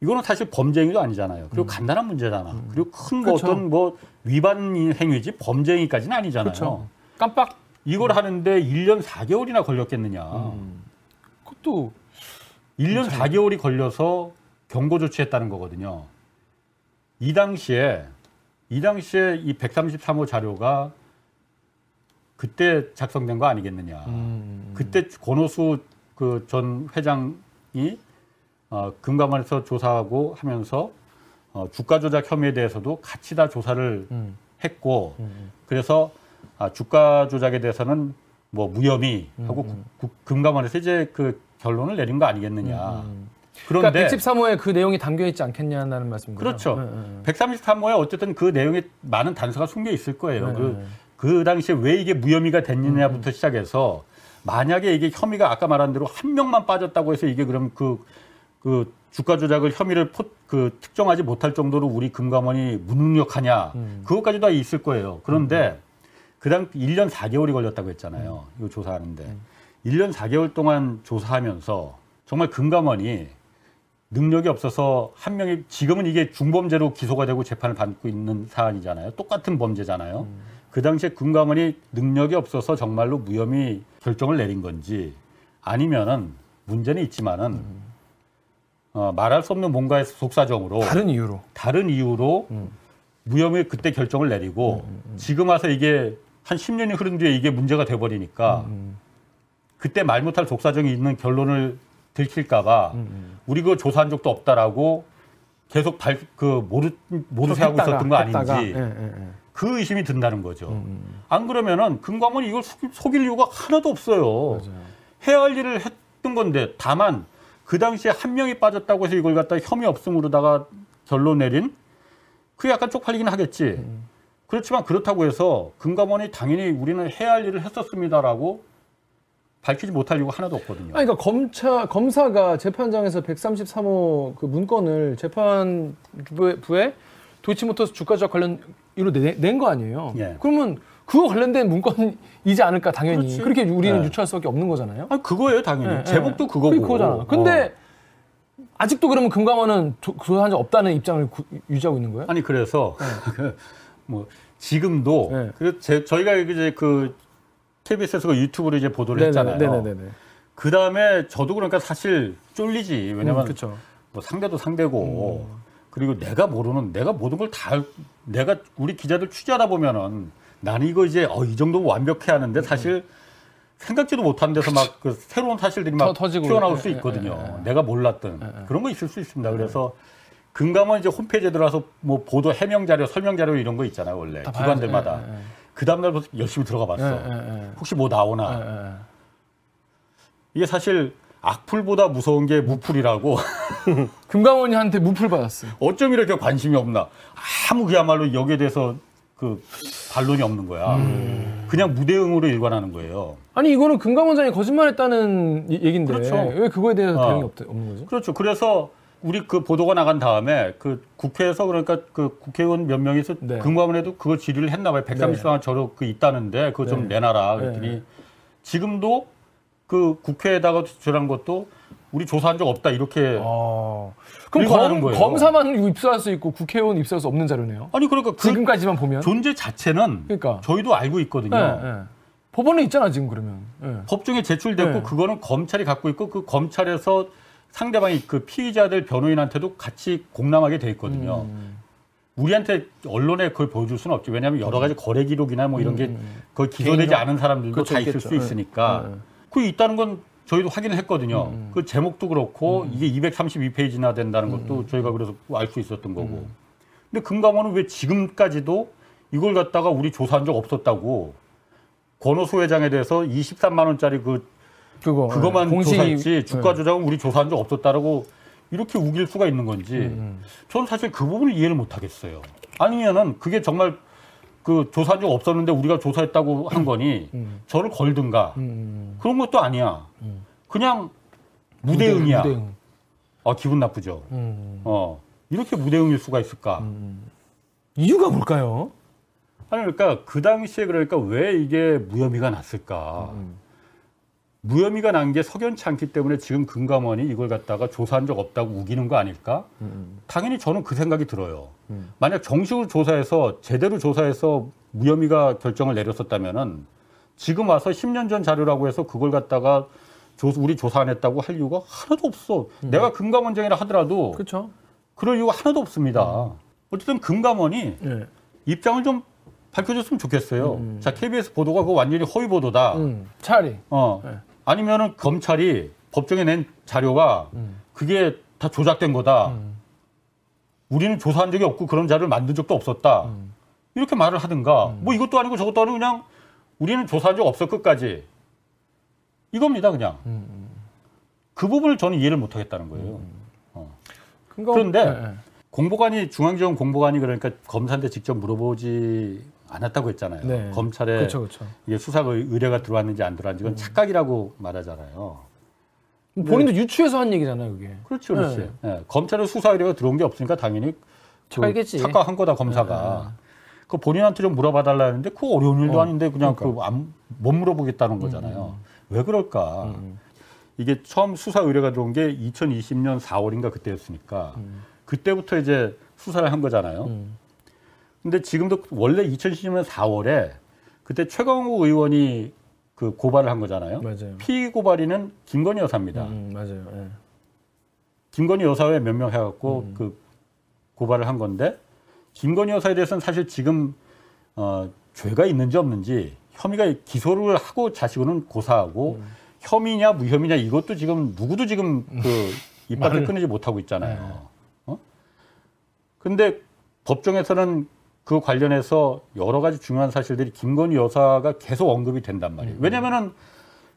이거는 사실 범죄 행위도 아니잖아요. 그리고 간단한 문제잖아. 그리고 큰뭐
그쵸.
어떤 뭐 위반 행위지 범죄 행위까지는 아니잖아요.
그렇죠. 깜빡.
이걸 하는데 1년 4개월이나 걸렸겠느냐.
음. 그것도
1년 4개월이 걸려서 경고 조치했다는 거거든요. 이 당시에 이 당시에 이 133호 자료가 그때 작성된 거 아니겠느냐.
음.
그때 권오수 그 전 회장이 어, 금감원에서 조사하고 하면서 어, 주가 조작 혐의에 대해서도 같이 다 조사를
음.
했고
음.
그래서 아, 주가 조작에 대해서는 뭐 무혐의 하고
음.
국- 국- 금감원에서 이제 그 결론을 내린 거 아니겠느냐.
음.
그런데
그러니까 113호에 그 내용이 담겨 있지 않겠냐는 말씀이죠.
그렇죠.
네, 네,
133호에 어쨌든 그 내용에 많은 단서가 숨겨 있을 거예요.
네,
그,
네.
그 당시에 왜 이게 무혐의가 됐느냐부터
음,
시작해서 만약에 이게 혐의가 아까 말한 대로 한 명만 빠졌다고 해서 이게 그럼 그, 그 주가 조작을 혐의를 포, 그 특정하지 못할 정도로 우리 금감원이 무능력하냐
음.
그것까지 다 있을 거예요. 그런데 그당 1년 4개월이 걸렸다고 했잖아요.
음.
이거 조사하는데 1년 4개월 동안 조사하면서 정말 금감원이 능력이 없어서 한 명이 지금은 이게 중범죄로 기소가 되고 재판을 받고 있는 사안이잖아요. 똑같은 범죄잖아요. 그 당시에 금감원이 능력이 없어서 정말로 무혐의 결정을 내린 건지 아니면은 문제는 있지만은 어, 말할 수 없는 뭔가의 속사정으로
다른 이유로.
다른 이유로 무혐의 그때 결정을 내리고 지금 와서 이게 한 10년이 흐른 뒤에 이게 문제가 돼 버리니까 그때 말 못할 속사정이 있는 결론을 들킬까봐 우리 그거 조사한 적도 없다라고 계속 발, 그 모르, 모르쇠 하고
했다가,
있었던 거
했다가.
아닌지
예, 예, 예.
그 의심이 든다는 거죠.
음,
안 그러면은 금감원이 이걸 속, 속일 이유가 하나도 없어요.
맞아요.
해야 할 일을 했던 건데 다만 그 당시에 한 명이 빠졌다고 해서 이걸 갖다 혐의 없음으로다가 결론 내린 그게 약간 쪽팔리긴 하겠지.
음.
그렇지만 그렇다고 해서 금감원이 당연히 우리는 해야 할 일을 했었습니다라고 밝히지 못할 이유가 하나도 없거든요.
아니, 그러니까 검차 검사가 재판장에서 133호 그 문건을 재판부에 도이치모터스 주가 조작 관련 이로 낸 거 아니에요?
예.
그러면 그거 관련된 문건이지 않을까 당연히
그렇지.
그렇게 우리는
예.
유추할 수밖에 없는 거잖아요.
아니, 그거예요, 당연히.
예,
제목도
예.
그거고.
그거잖아. 근데
어.
아직도 그러면 금감원은 조- 조사한 적 없다는 입장을 구- 유지하고 있는 거예요?
아니 그래서 <laughs> 그뭐 지금도
네.
그 제, 저희가 이제 그 KBS에서 그 유튜브로 이제 보도를 했잖아요.
네네네.
그 다음에 저도 그러니까 사실 쫄리지. 왜냐면
그렇죠.
뭐 상대도 상대고 그리고 내가 모르는 내가 모든 걸 다 내가 우리 기자들 취재하다 보면은 나는 이거 이제 어, 이 정도 완벽해 하는데 사실 생각지도 못한 데서 막 그 새로운 사실들이 막
터-.
튀어나올
예,
수
예,
있거든요.
예, 예.
내가 몰랐던 그런 거 있을 수 있습니다. 그래서 금감원 이제 홈페이지에 들어가서 뭐 보도 해명 자료, 설명 자료 이런 거 있잖아요. 원래
다
기관들마다.
예, 예, 예.
그 다음 날부터 열심히 들어가 봤어.
예, 예, 예.
혹시 뭐 나오나? 이게 사실 악플보다 무서운 게 무풀이라고 <laughs>
금감원이한테 무풀 받았어.
어쩜 이렇게 관심이 없나 아무 그야말로 여기에 대해서 그 반론이 없는 거야 그냥 무대응으로 일관하는 거예요
아니 이거는 금감원장이 거짓말했다는 이- 얘긴데
그렇죠.
왜 그거에 대해서
어.
대응이 없, 없는 거지?
그렇죠 그래서 우리 그 보도가 나간 다음에 그 국회에서 그러니까 그 국회의원 몇 명이서
네.
금감원에도 그거 질의를 했나 봐요 130만 저러 그 있다는데 그거 좀
네.
내놔라 그랬더니
네.
지금도 그 국회에다가 제출한 것도 우리 조사한 적 없다 이렇게
어. 그럼 검,
거예요.
검사만 입수할 수 있고 국회의원 입수할 수 없는 자료네요.
아니 그러니까 그
지금까지만 보면.
존재 자체는
그러니까.
저희도 알고 있거든요.
예, 예. 법원에 있잖아 지금 그러면. 예.
법정에 제출됐고
네.
그거는 검찰이 갖고 있고 그 검찰에서 상대방이 그 피의자들 변호인한테도 같이 공람하게 돼 있거든요.
음.
우리한테 언론에 그걸 보여줄 수는 없죠. 왜냐하면 여러 가지 거래 기록이나 뭐 이런 게 거의 기소되지 않은 사람들도
음, 그렇죠,
다 있을
있겠죠.
수 있으니까
네. 네.
그 있다는 건 저희도 확인을 했거든요.
음.
그 제목도 그렇고 이게 232페이지나 된다는 것도 저희가 그래서 알 수 있었던 거고.
음.
근데 금감원은 왜 지금까지도 이걸 갖다가 우리 조사한 적 없었다고 권오수 회장에 대해서 23만 원짜리 그
그거.
그것만
예. 공시-
조사했지 주가
예.
조작은 우리 조사한 적 없었다라고 이렇게 우길 수가 있는 건지
음.
저는 사실 그 부분을 이해를 못 하겠어요. 아니면은 그게 정말 그 조사한 적 없었는데 우리가 조사했다고 한 거니
음.
저를 걸든가
음.
그런 것도 아니야. 그냥 무대응이야.
무대응.
아 기분 나쁘죠.
음.
어 이렇게 무대응일 수가 있을까?
이유가 뭘까요?
아니 그러니까 그 당시에 그러니까 왜 이게 무혐의가 났을까?
음.
무혐의가 난 게 석연치 않기 때문에 지금 금감원이 이걸 갖다가 조사한 적 없다고 우기는 거 아닐까? 당연히 저는 그 생각이 들어요.
음.
만약 정식으로 조사해서 제대로 조사해서 무혐의가 결정을 내렸었다면은 지금 와서 10년 전 자료라고 해서 그걸 갖다가 조- 우리 조사 안 했다고 할 이유가 하나도 없어. 내가 금감원장이라 하더라도
음. 그렇죠.
그럴 이유가 하나도 없습니다. 어쨌든 금감원이
예.
입장을 좀 밝혀줬으면 좋겠어요. 자, KBS 보도가 그거 완전히 허위 보도다.
음. 차라리.
어.
네.
아니면은 검찰이 법정에 낸 자료가 그게 다 조작된 거다. 우리는 조사한 적이 없고 그런 자료를 만든 적도 없었다. 이렇게 말을 하든가. 뭐 이것도 아니고 저것도 아니고 그냥 우리는 조사한 적 없어 끝까지. 이겁니다, 그냥. 그 부분을 저는 이해를 못 하겠다는 거예요.
금감원-
그런데
예, 예.
공보관이 중앙지원 공보관이 그러니까 검사한테 직접 물어보지 않았다고 했잖아요.
네.
검찰에
그렇죠, 그렇죠.
이게 수사 의뢰가 들어왔는지 안 들어왔는지
음.
그건 착각이라고 말하잖아요.
본인도 유추해서 한 얘기잖아요, 그게.
그렇죠, 그렇지.
네.
예, 검찰에 수사 의뢰가 들어온 게 없으니까 당연히 그
착각이겠지. 네,
착각한 거다 검사가. 그 본인한테 좀 물어봐달라 했는데 그 어려운 일도
어,
아닌데 그냥
그러니까.
그못 물어보겠다는 거잖아요. 왜 그럴까?
음.
이게 처음 수사 의뢰가 들어온 게 2020년 4월인가 그때였으니까
음.
그때부터 이제 수사를 한 거잖아요.
음.
근데 지금도 원래 2010년 4월에 그때 최강욱 의원이 그 고발을 한 거잖아요.
맞아요.
피고발인은 김건희 여사입니다.
음, 맞아요. 예.
김건희 여사에 몇명 해갖고
음.
그 고발을 한 건데 김건희 여사에 대해서는 사실 지금 어, 죄가 있는지 없는지 혐의가 기소를 하고 자식은 고사하고
음.
혐의냐 무혐의냐 이것도 지금 누구도 지금 그 입밖에 <laughs> 끊이지 못하고 있잖아요.
네.
어? 근데 법정에서는 그 관련해서 여러 가지 중요한 사실들이 김건희 여사가 계속 언급이 된단 말이에요. 왜냐면은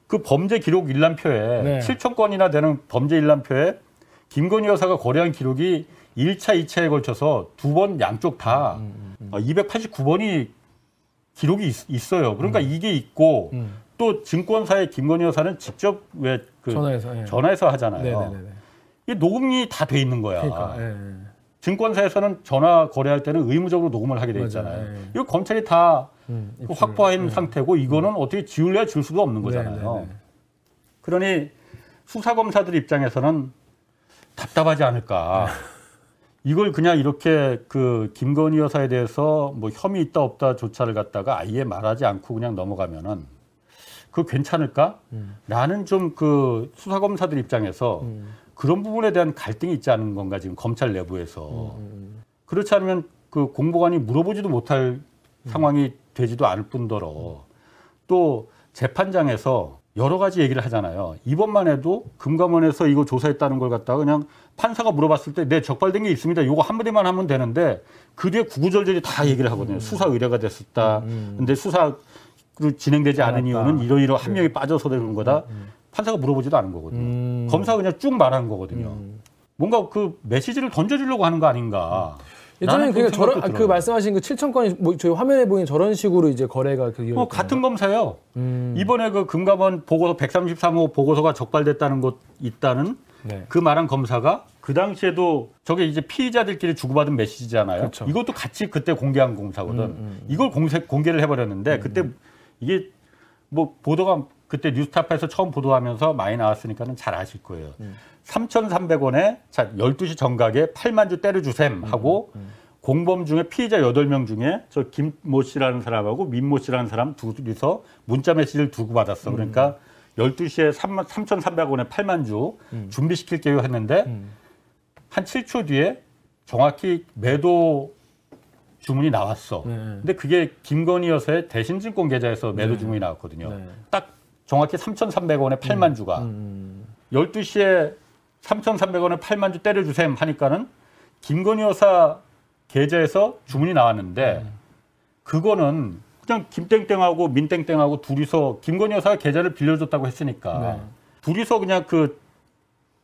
그 범죄 기록 일람표에
네.
7천 건이나 되는 범죄 일람표에 김건희 여사가 거래한 기록이 1차, 2차에 걸쳐서 두 번 양쪽 다
음,
어, 289번이 기록이 있, 어요 그러니까 이게 있고
음.
또 증권사의 김건희 여사는 직접 왜 그
전화해서. 예.
전화해서 하잖아요.
네네네.
이게 녹음이 다 돼 있는 거야.
그러니까. 예, 예.
증권사에서는 전화 거래할 때는 의무적으로 녹음을 하게 돼
맞아요.
있잖아요.
예.
이거 검찰이 다
음,
그. 확보한 상태고 이거는 어떻게 지울래야 지울 수도 없는
네,
거잖아요.
네, 네.
그러니 수사검사들 입장에서는 답답하지 않을까. 이걸 그냥 이렇게 그 김건희 여사에 대해서 뭐 혐의 있다 없다 조차를 갖다가 아예 말하지 않고 그냥 넘어가면은 그거 괜찮을까? 라는 좀 그 수사검사들 입장에서 그런 부분에 대한 갈등이 있지 않은 건가 지금 검찰 내부에서 그렇지 않으면 그 공보관이 물어보지도 못할 상황이 되지도 않을 뿐더러 또 재판장에서 여러 가지 얘기를 하잖아요. 이번만 해도 금감원에서 이거 조사했다는 걸 갖다가 그냥 판사가 물어봤을 때 내 적발된 게 있습니다. 요거 한마디만 하면 되는데 그 뒤에 구구절절히 다 얘기를 하거든요. 수사 의뢰가 됐었다. 근데 수사 그 진행되지 않은 이유는 이러이러 한 명이 빠져서 그런 거다. 판사가 물어보지도 않은 거거든요.
음.
검사가 그냥 쭉 말하는 거거든요. 뭔가 그 메시지를 던져주려고 하는 거 아닌가.
예전에
나는
그
그런
저런 아, 그. 말씀하신 그 7천 건이 뭐 저희 화면에 보이는 저런 식으로 이제 거래가
그뭐 같은 검사요.
음.
이번에 그 금감원 보고서 133호 보고서가 적발됐다는 곳 있다는
네.
그 말한 검사가 그 당시에도 저게 이제 피의자들끼리 주고받은 메시지잖아요.
그렇죠.
이것도 같이 그때 공개한 검사거든. 이걸 공세, 공개를 해버렸는데 그때 이게 뭐 보도가 그때 뉴스타파에서 처음 보도하면서 많이 나왔으니까는 잘 아실 거예요. 3,300원에 자 12시 정각에 8만 주 때려주셈 하고 공범 중에 피의자 8명 중에 저 김모 씨라는 사람하고 민모 씨라는 사람 둘이서 문자 메시지를 두고 받았어. 그러니까 12시에 3만, 3,300원에 8만 주 준비시킬게요 했는데 한 7초 뒤에 정확히 매도 주문이 나왔어.
네.
근데 그게 김건희 여사의 대신증권 계좌에서 매도 주문이 나왔거든요.
네.
딱 정확히 3,300원에 8만 주가.
음.
12시에 3,300원에 8만 주 때려주셈 하니까는 김건희 여사 계좌에서 주문이 나왔는데 그거는 그냥 김땡땡하고 민땡땡하고 둘이서 김건희 여사가 계좌를 빌려줬다고 했으니까
네.
둘이서 그냥 그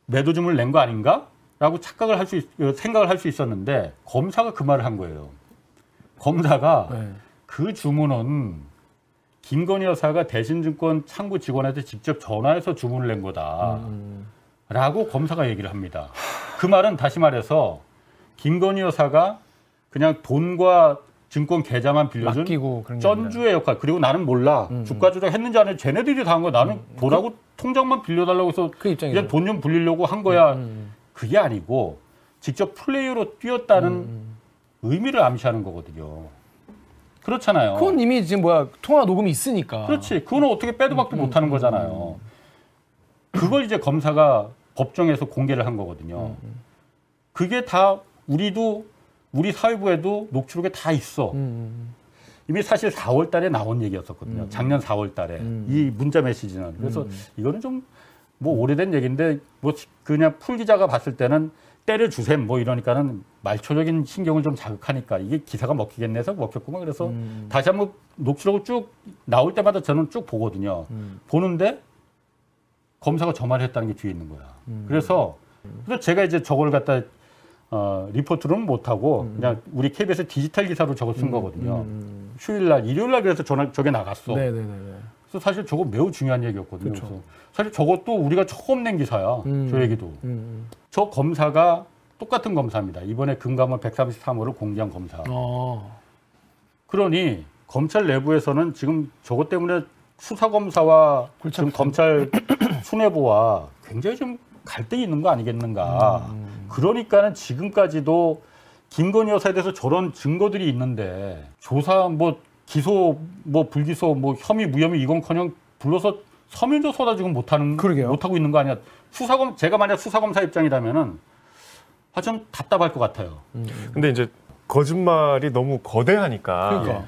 매도 주문을 낸 거 아닌가? 라고 착각을 할 수, 생각을 할 수 있었는데 검사가 그 말을 한 거예요. 검사가
네.
그 주문은 김건희 여사가 대신증권 창구 직원한테 직접 전화해서 주문을 낸 거다.
음.
라고 검사가 얘기를 합니다. 그 말은 다시 말해서 김건희 여사가 그냥 돈과 증권 계좌만 빌려준. 쩐주의 역할. 그리고 나는 몰라.
음,
주가 조작 했는지 안 했는지 쟤네들이 다 한 거야. 나는 돈하고 통장만 빌려달라고 해서
그.
그냥 돈좀 불리려고 한 거야.
음.
그게 아니고 직접 플레이어로 뛰었다는
음.
의미를 암시하는 거거든요. 그렇잖아요.
그건 이미 지금 뭐야 통화 녹음이 있으니까.
그렇지. 그거는 어떻게 빼도
음,
박도 못 하는 거잖아요. 그걸 이제 검사가 법정에서 공개를 한 거거든요.
음,
그게 다 우리도 우리 사회부에도 녹취록에 다 있어.
음.
이미 사실 4월 달에 나온 얘기였었거든요. 작년 4월 달에.
음.
이 문자 메시지는. 그래서 이거는 좀 뭐 오래된 얘기인데 뭐 그냥 풀 기자가 봤을 때는 때려주셈 뭐 이러니까는 말초적인 신경을 좀 자극하니까 이게 기사가 먹히겠네 해서 먹혔구만. 그래서
음.
다시 한번 녹취록을 쭉 나올 때마다 저는 쭉 보거든요.
음.
보는데 검사가 저 말을 했다는 게 뒤에 있는 거야.
음.
그래서 그래서 제가 이제 저걸 갖다 어, 리포트는 못하고 그냥 우리 KBS 디지털 기사로 저거 쓴 거거든요.
음.
휴일날, 일요일날 그래서 전화 저게 나갔어.
네네네.
그래서 사실 저거 매우 중요한 얘기였거든요.
그쵸.
그래서 사실 저것도 우리가 처음 낸 기사야.
음.
저 얘기도.
음.
저 검사가 똑같은 검사입니다. 이번에 금감원 133호를 공개한 검사.
어.
그러니 검찰 내부에서는 지금 저것 때문에 수사 검사와 지금 검찰 <clears throat> 수뇌부와 굉장히 좀 갈등이 있는 거 아니겠는가. 그러니까는 지금까지도 김건희 여사에 대해서 저런 증거들이 있는데 조사 뭐 기소 뭐 불기소 뭐 혐의 무혐의 이건커녕 불러서 서면조 서다 지금 못하는
그러게요.
못하고 있는 거 아니야. 수사검 제가 만약 수사검사 입장이라면은 아좀 답답할 것 같아요.
근데 이제 거짓말이 너무 거대하니까
그러니까.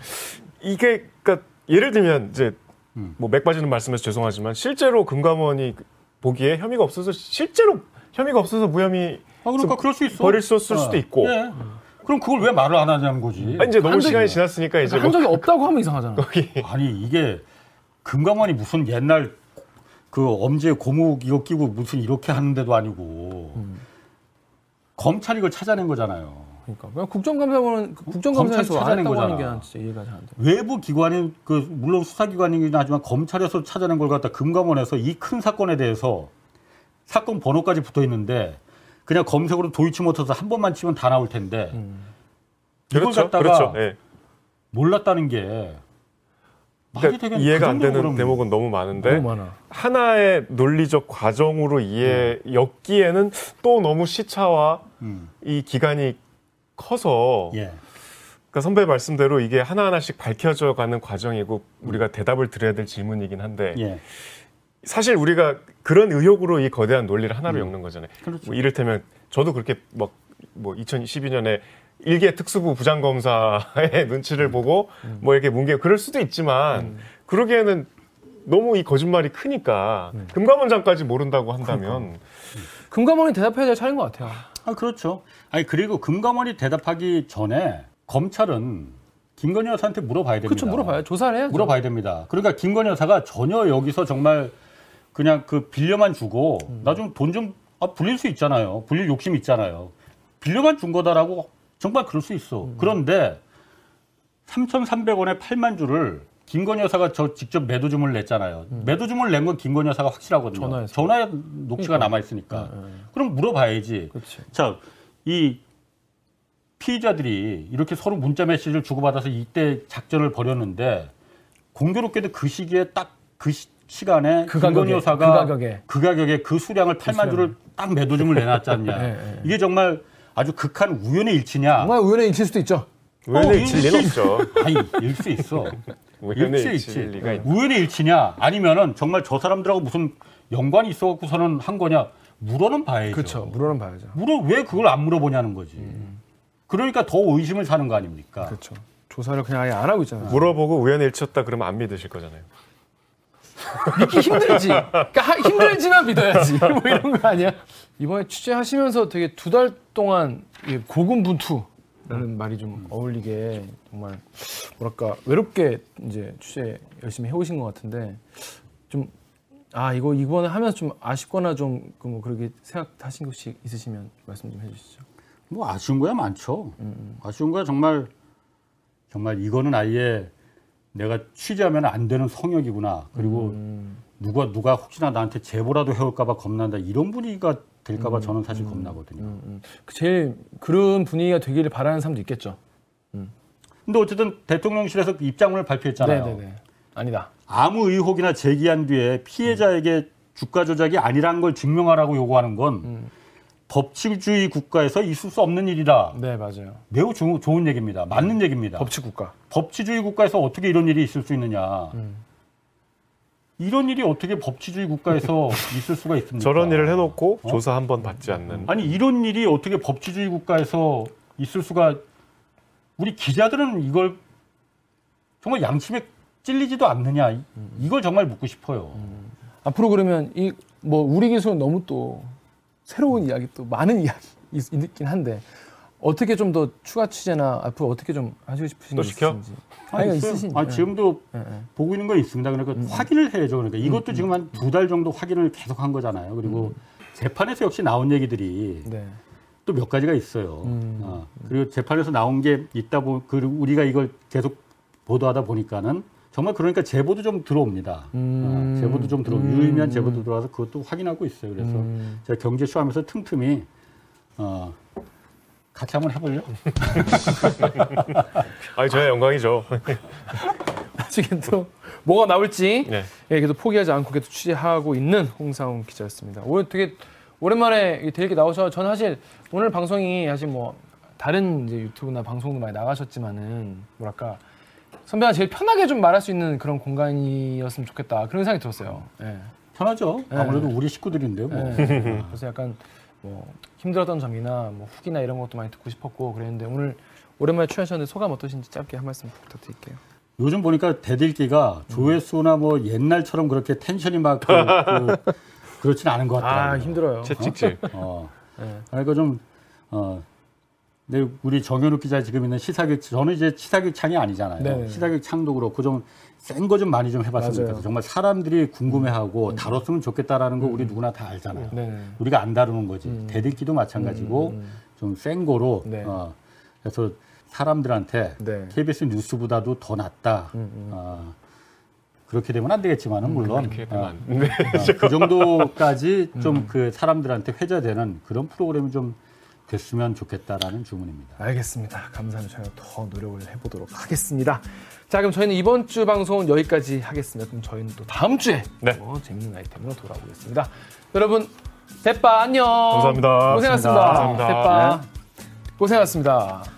이게 그러니까 예를 들면 이제
음.
뭐맥 빠지는 말씀해서 죄송하지만 실제로 금감원이 보기에 혐의가 없어서 실제로 혐의가 없어서 무혐의
아, 그러니까 그럴 수 있어.
버릴 수 있을 수도 있고.
예. 그럼 그걸 왜 말을 안 하냐는 거지.
아, 이제 너무
적이
시간이 지났으니까 이제 한뭐
적이 없다고 하면 이상하잖아.
거기
아니 이게 금감원이 무슨 옛날 그 엄지에 고무 이거 끼고 무슨 이렇게 하는데도 아니고
음.
검찰이 이걸 찾아낸 거잖아요.
그러니까 국정감사원은 국정감사에서
검찰이
안
찾아낸
했다고 하는
거잖아.
게 이해가 잘 안 돼.
외부 기관인 그 물론 수사기관이긴 하지만 검찰에서 찾아낸 걸 갖다 금감원에서 이 큰 사건에 대해서 사건 번호까지 붙어 있는데 그냥 검색으로 도이치모터스 한 번만 치면 다 나올 텐데 이걸
그렇죠.
갖다가
그렇죠. 예.
몰랐다는 게
그러니까 이해가
그
안 되는
그럼-
대목은 너무 많은데
너무.
하나의 논리적 과정으로 이해 엮기에는 또 너무 시차와
음.
이 기간이 커서
예.
그러니까 선배 말씀대로 이게 하나하나씩 밝혀져 가는 과정이고 우리가 대답을 드려야 될 질문이긴 한데
예.
사실 우리가 그런 의혹으로 이 거대한 논리를 하나로 엮는 거잖아요.
그렇죠.
뭐 이를테면 저도 그렇게 막 뭐 2012년에 일개 특수부 부장검사의 <laughs> 눈치를 보고 뭐 이렇게 뭉개 그럴 수도 있지만 그러기에는 너무 이 거짓말이 크니까 금감원장까지 모른다고 한다면
금감원이 대답해야 될 차례인 것 같아요.
아 그렇죠. 아니 그리고 금감원이 대답하기 전에 검찰은 김건희 여사한테 물어봐야 됩니다.
그렇죠. 물어봐요. 조사를 해야죠.
물어봐야 됩니다. 그러니까 김건희 여사가 전혀 여기서 정말 그냥 그 빌려만 주고
음.
나좀돈좀 아, 불릴 수 있잖아요. 불릴 욕심 있잖아요. 빌려만 준 거다라고 정말 그럴 수 있어.
음.
그런데 3,300원에 8만 주를 김건희 여사가 저 직접 매도 주문을 냈잖아요. 매도 주문을 낸 건 김건희 여사가 확실하거든요.
음. 전화해서.
전화에 녹취가 남아 있으니까. 그럼 물어봐야지.
그렇지.
자, 이 피의자들이 이렇게 서로 문자 메시지를 주고받아서 이때 작전을 벌였는데 공교롭게도 그 시기에 딱그 시 간에
그
김건희
가격에,
여사가
그 가격에.
그 가격에 그 수량을 8만 주를 딱 매도줌을 내놨지 않냐.
네, <laughs> 네.
이게 정말 아주 극한 우연의 일치냐.
정말 우연에 일칠 수도 있죠.
우연의
어,
일치일 리는
일치-
없죠. <laughs>
아니, 일 수 있어. <laughs>
우연의
일치
일치일
일치.
리가 있
우연의 일치냐 아니면은 정말 저 사람들하고 무슨 연관이 있어 갖고서는 한 거냐 물어는 봐야죠.
그렇죠. 물어는 봐야죠.
물어 왜 그걸 안 물어보냐는 거지. 그러니까 더 의심을 사는 거 아닙니까?
그렇죠. 조사를 그냥 아예 안 하고 있잖아요.
물어보고 우연의 일치였다 그러면 안 믿으실 거잖아요.
믿기 힘들지. 그러니까 하- 힘들지만 믿어야지. <laughs> 뭐 이런 거 아니야? 이번에 취재하시면서 되게 두 달 동안 이 고군분투 라는 말이 좀 어울리게 정말 뭐랄까 외롭게 이제 취재 열심히 해오신 것 같은데 좀 아 이거 이번에 하면서 좀 아쉽거나 좀 뭐 그렇게 생각하신 것이 있으시면 말씀 좀 해주시죠.
뭐 아쉬운 거야 많죠. 아쉬운 거야 정말 정말 이거는 아예 내가 취재하면 안 되는 성역이구나. 그리고 누가 누가 혹시나 나한테 제보라도 해올까봐 겁난다. 이런 분위기가 될까봐 저는 사실 겁나거든요.
음, 그 제일 그런 분위기가 되기를 바라는 사람도 있겠죠.
근데 어쨌든 대통령실에서 입장문을 발표했잖아요.
네네네. 아니다.
아무 의혹이나 제기한 뒤에 피해자에게 주가 조작이 아니라는 걸 증명하라고 요구하는 건 법치주의 국가에서 있을 수 없는 일이다.
네 맞아요.
매우 조- 좋은 얘기입니다. 맞는 얘기입니다.
법치 국가.
법치주의 국가에서 어떻게 이런 일이 있을 수 있느냐.
음.
이런 일이 어떻게 법치주의 국가에서 <laughs> 있을 수가 있습니까?
저런 일을 해놓고
어?
조사 한 번 받지 않는.
아니 이런 일이 어떻게 법치주의 국가에서 있을 수가 우리 기자들은 이걸 정말 양심에 찔리지도 않느냐 이- 이걸 정말 묻고 싶어요.
앞으로 그러면 이 뭐 우리 기술은 너무 또 새로운 이야기 또 많은 이야기 <laughs> 있- 있긴 한데 어떻게 좀 더 추가 취재나 앞으로 어떻게 좀 하시고 싶으신 또게
시켜?
있으신지. 아니. 있으신지.
아, 지금도
예, 예.
보고 있는 건 있습니다. 그러니까 확인을 해야죠. 그러니까 이것도 지금 한 두 달 정도 확인을 계속 한 거잖아요. 그리고 재판에서 역시 나온 얘기들이
네.
또몇 가지가 있어요.
음.
어, 그리고 재판에서 나온 게 있다 보, 그리고 우리가 이걸 계속 보도하다 보니까는 정말 그러니까 제보도 좀 들어옵니다.
음.
어, 제보도 좀 들어,
음.
유의미한 제보도 들어와서 그것도 확인하고 있어요. 그래서
음.
제가 경제쇼 하면서 틈틈이 어, 같이 한번 해볼려? <laughs>
아니 저의 영광이죠. <laughs>
나중에 또 뭐가 나올지
네.
예, 계속 포기하지 않고 계속 취재하고 있는 홍상훈 기자였습니다. 오늘 되게 오랜만에 이렇게 나오셔. 저는 사실 오늘 방송이 사실 뭐 다른 이제 유튜브나 방송도 많이 나가셨지만은 뭐랄까 선배가 제일 편하게 좀 말할 수 있는 그런 공간이었으면 좋겠다 그런 생각이 들었어요. 예.
편하죠.
네.
아무래도 우리 식구들인데요. 뭐.
예. 그래서 약간 뭐 힘들었던 점이나 뭐 후기나 이런 것도 많이 듣고 싶었고 그랬는데 오늘 오랜만에 출연하셨는데 소감 어떠신지 짧게 한 말씀 부탁드릴게요.
요즘 보니까 대들기가 조회수나 뭐 옛날처럼 그렇게 텐션이 막 그, 그, 그렇진 않은 것 같아요.
아 힘들어요.
채찍질.
어.
네.
그러니까 좀 어. 근데 우리 정현욱 기자 지금 있는 시사교육 저는 이제 시사교육 창이 아니잖아요.
네네.
시사교육 창도 그렇고 좀 센 거 좀 많이 좀 해봤으면. 좋겠어요. 정말 사람들이 궁금해하고 다뤘으면 좋겠다라는 거 우리 누구나 다 알잖아요.
네.
우리가 안 다루는 거지. 대들기도 마찬가지고 좀센 거로
네.
어, 그래서 사람들한테
네.
KBS 뉴스보다도 더 낫다. 어, 그렇게 되면 안 되겠지만은 물론
그렇게
어,
안 돼.
어, <laughs> 그 정도까지 좀 그 사람들한테 회자되는 그런 프로그램이 좀 됐으면 좋겠다라는 주문입니다.
알겠습니다. 감사합니다. 저희가 더 노력을 해보도록 하겠습니다. 자, 자, 그럼 저희는 이번 주 방송은 여기까지 하겠습니다. 그럼 저희는 또 다음 주에
네.
또 재밌는 아이템으로 돌아오겠습니다. 여러분, 대빠 안녕.
감사합니다.
고생하셨습니다.
감사합니다.
대빠 고생하셨습니다.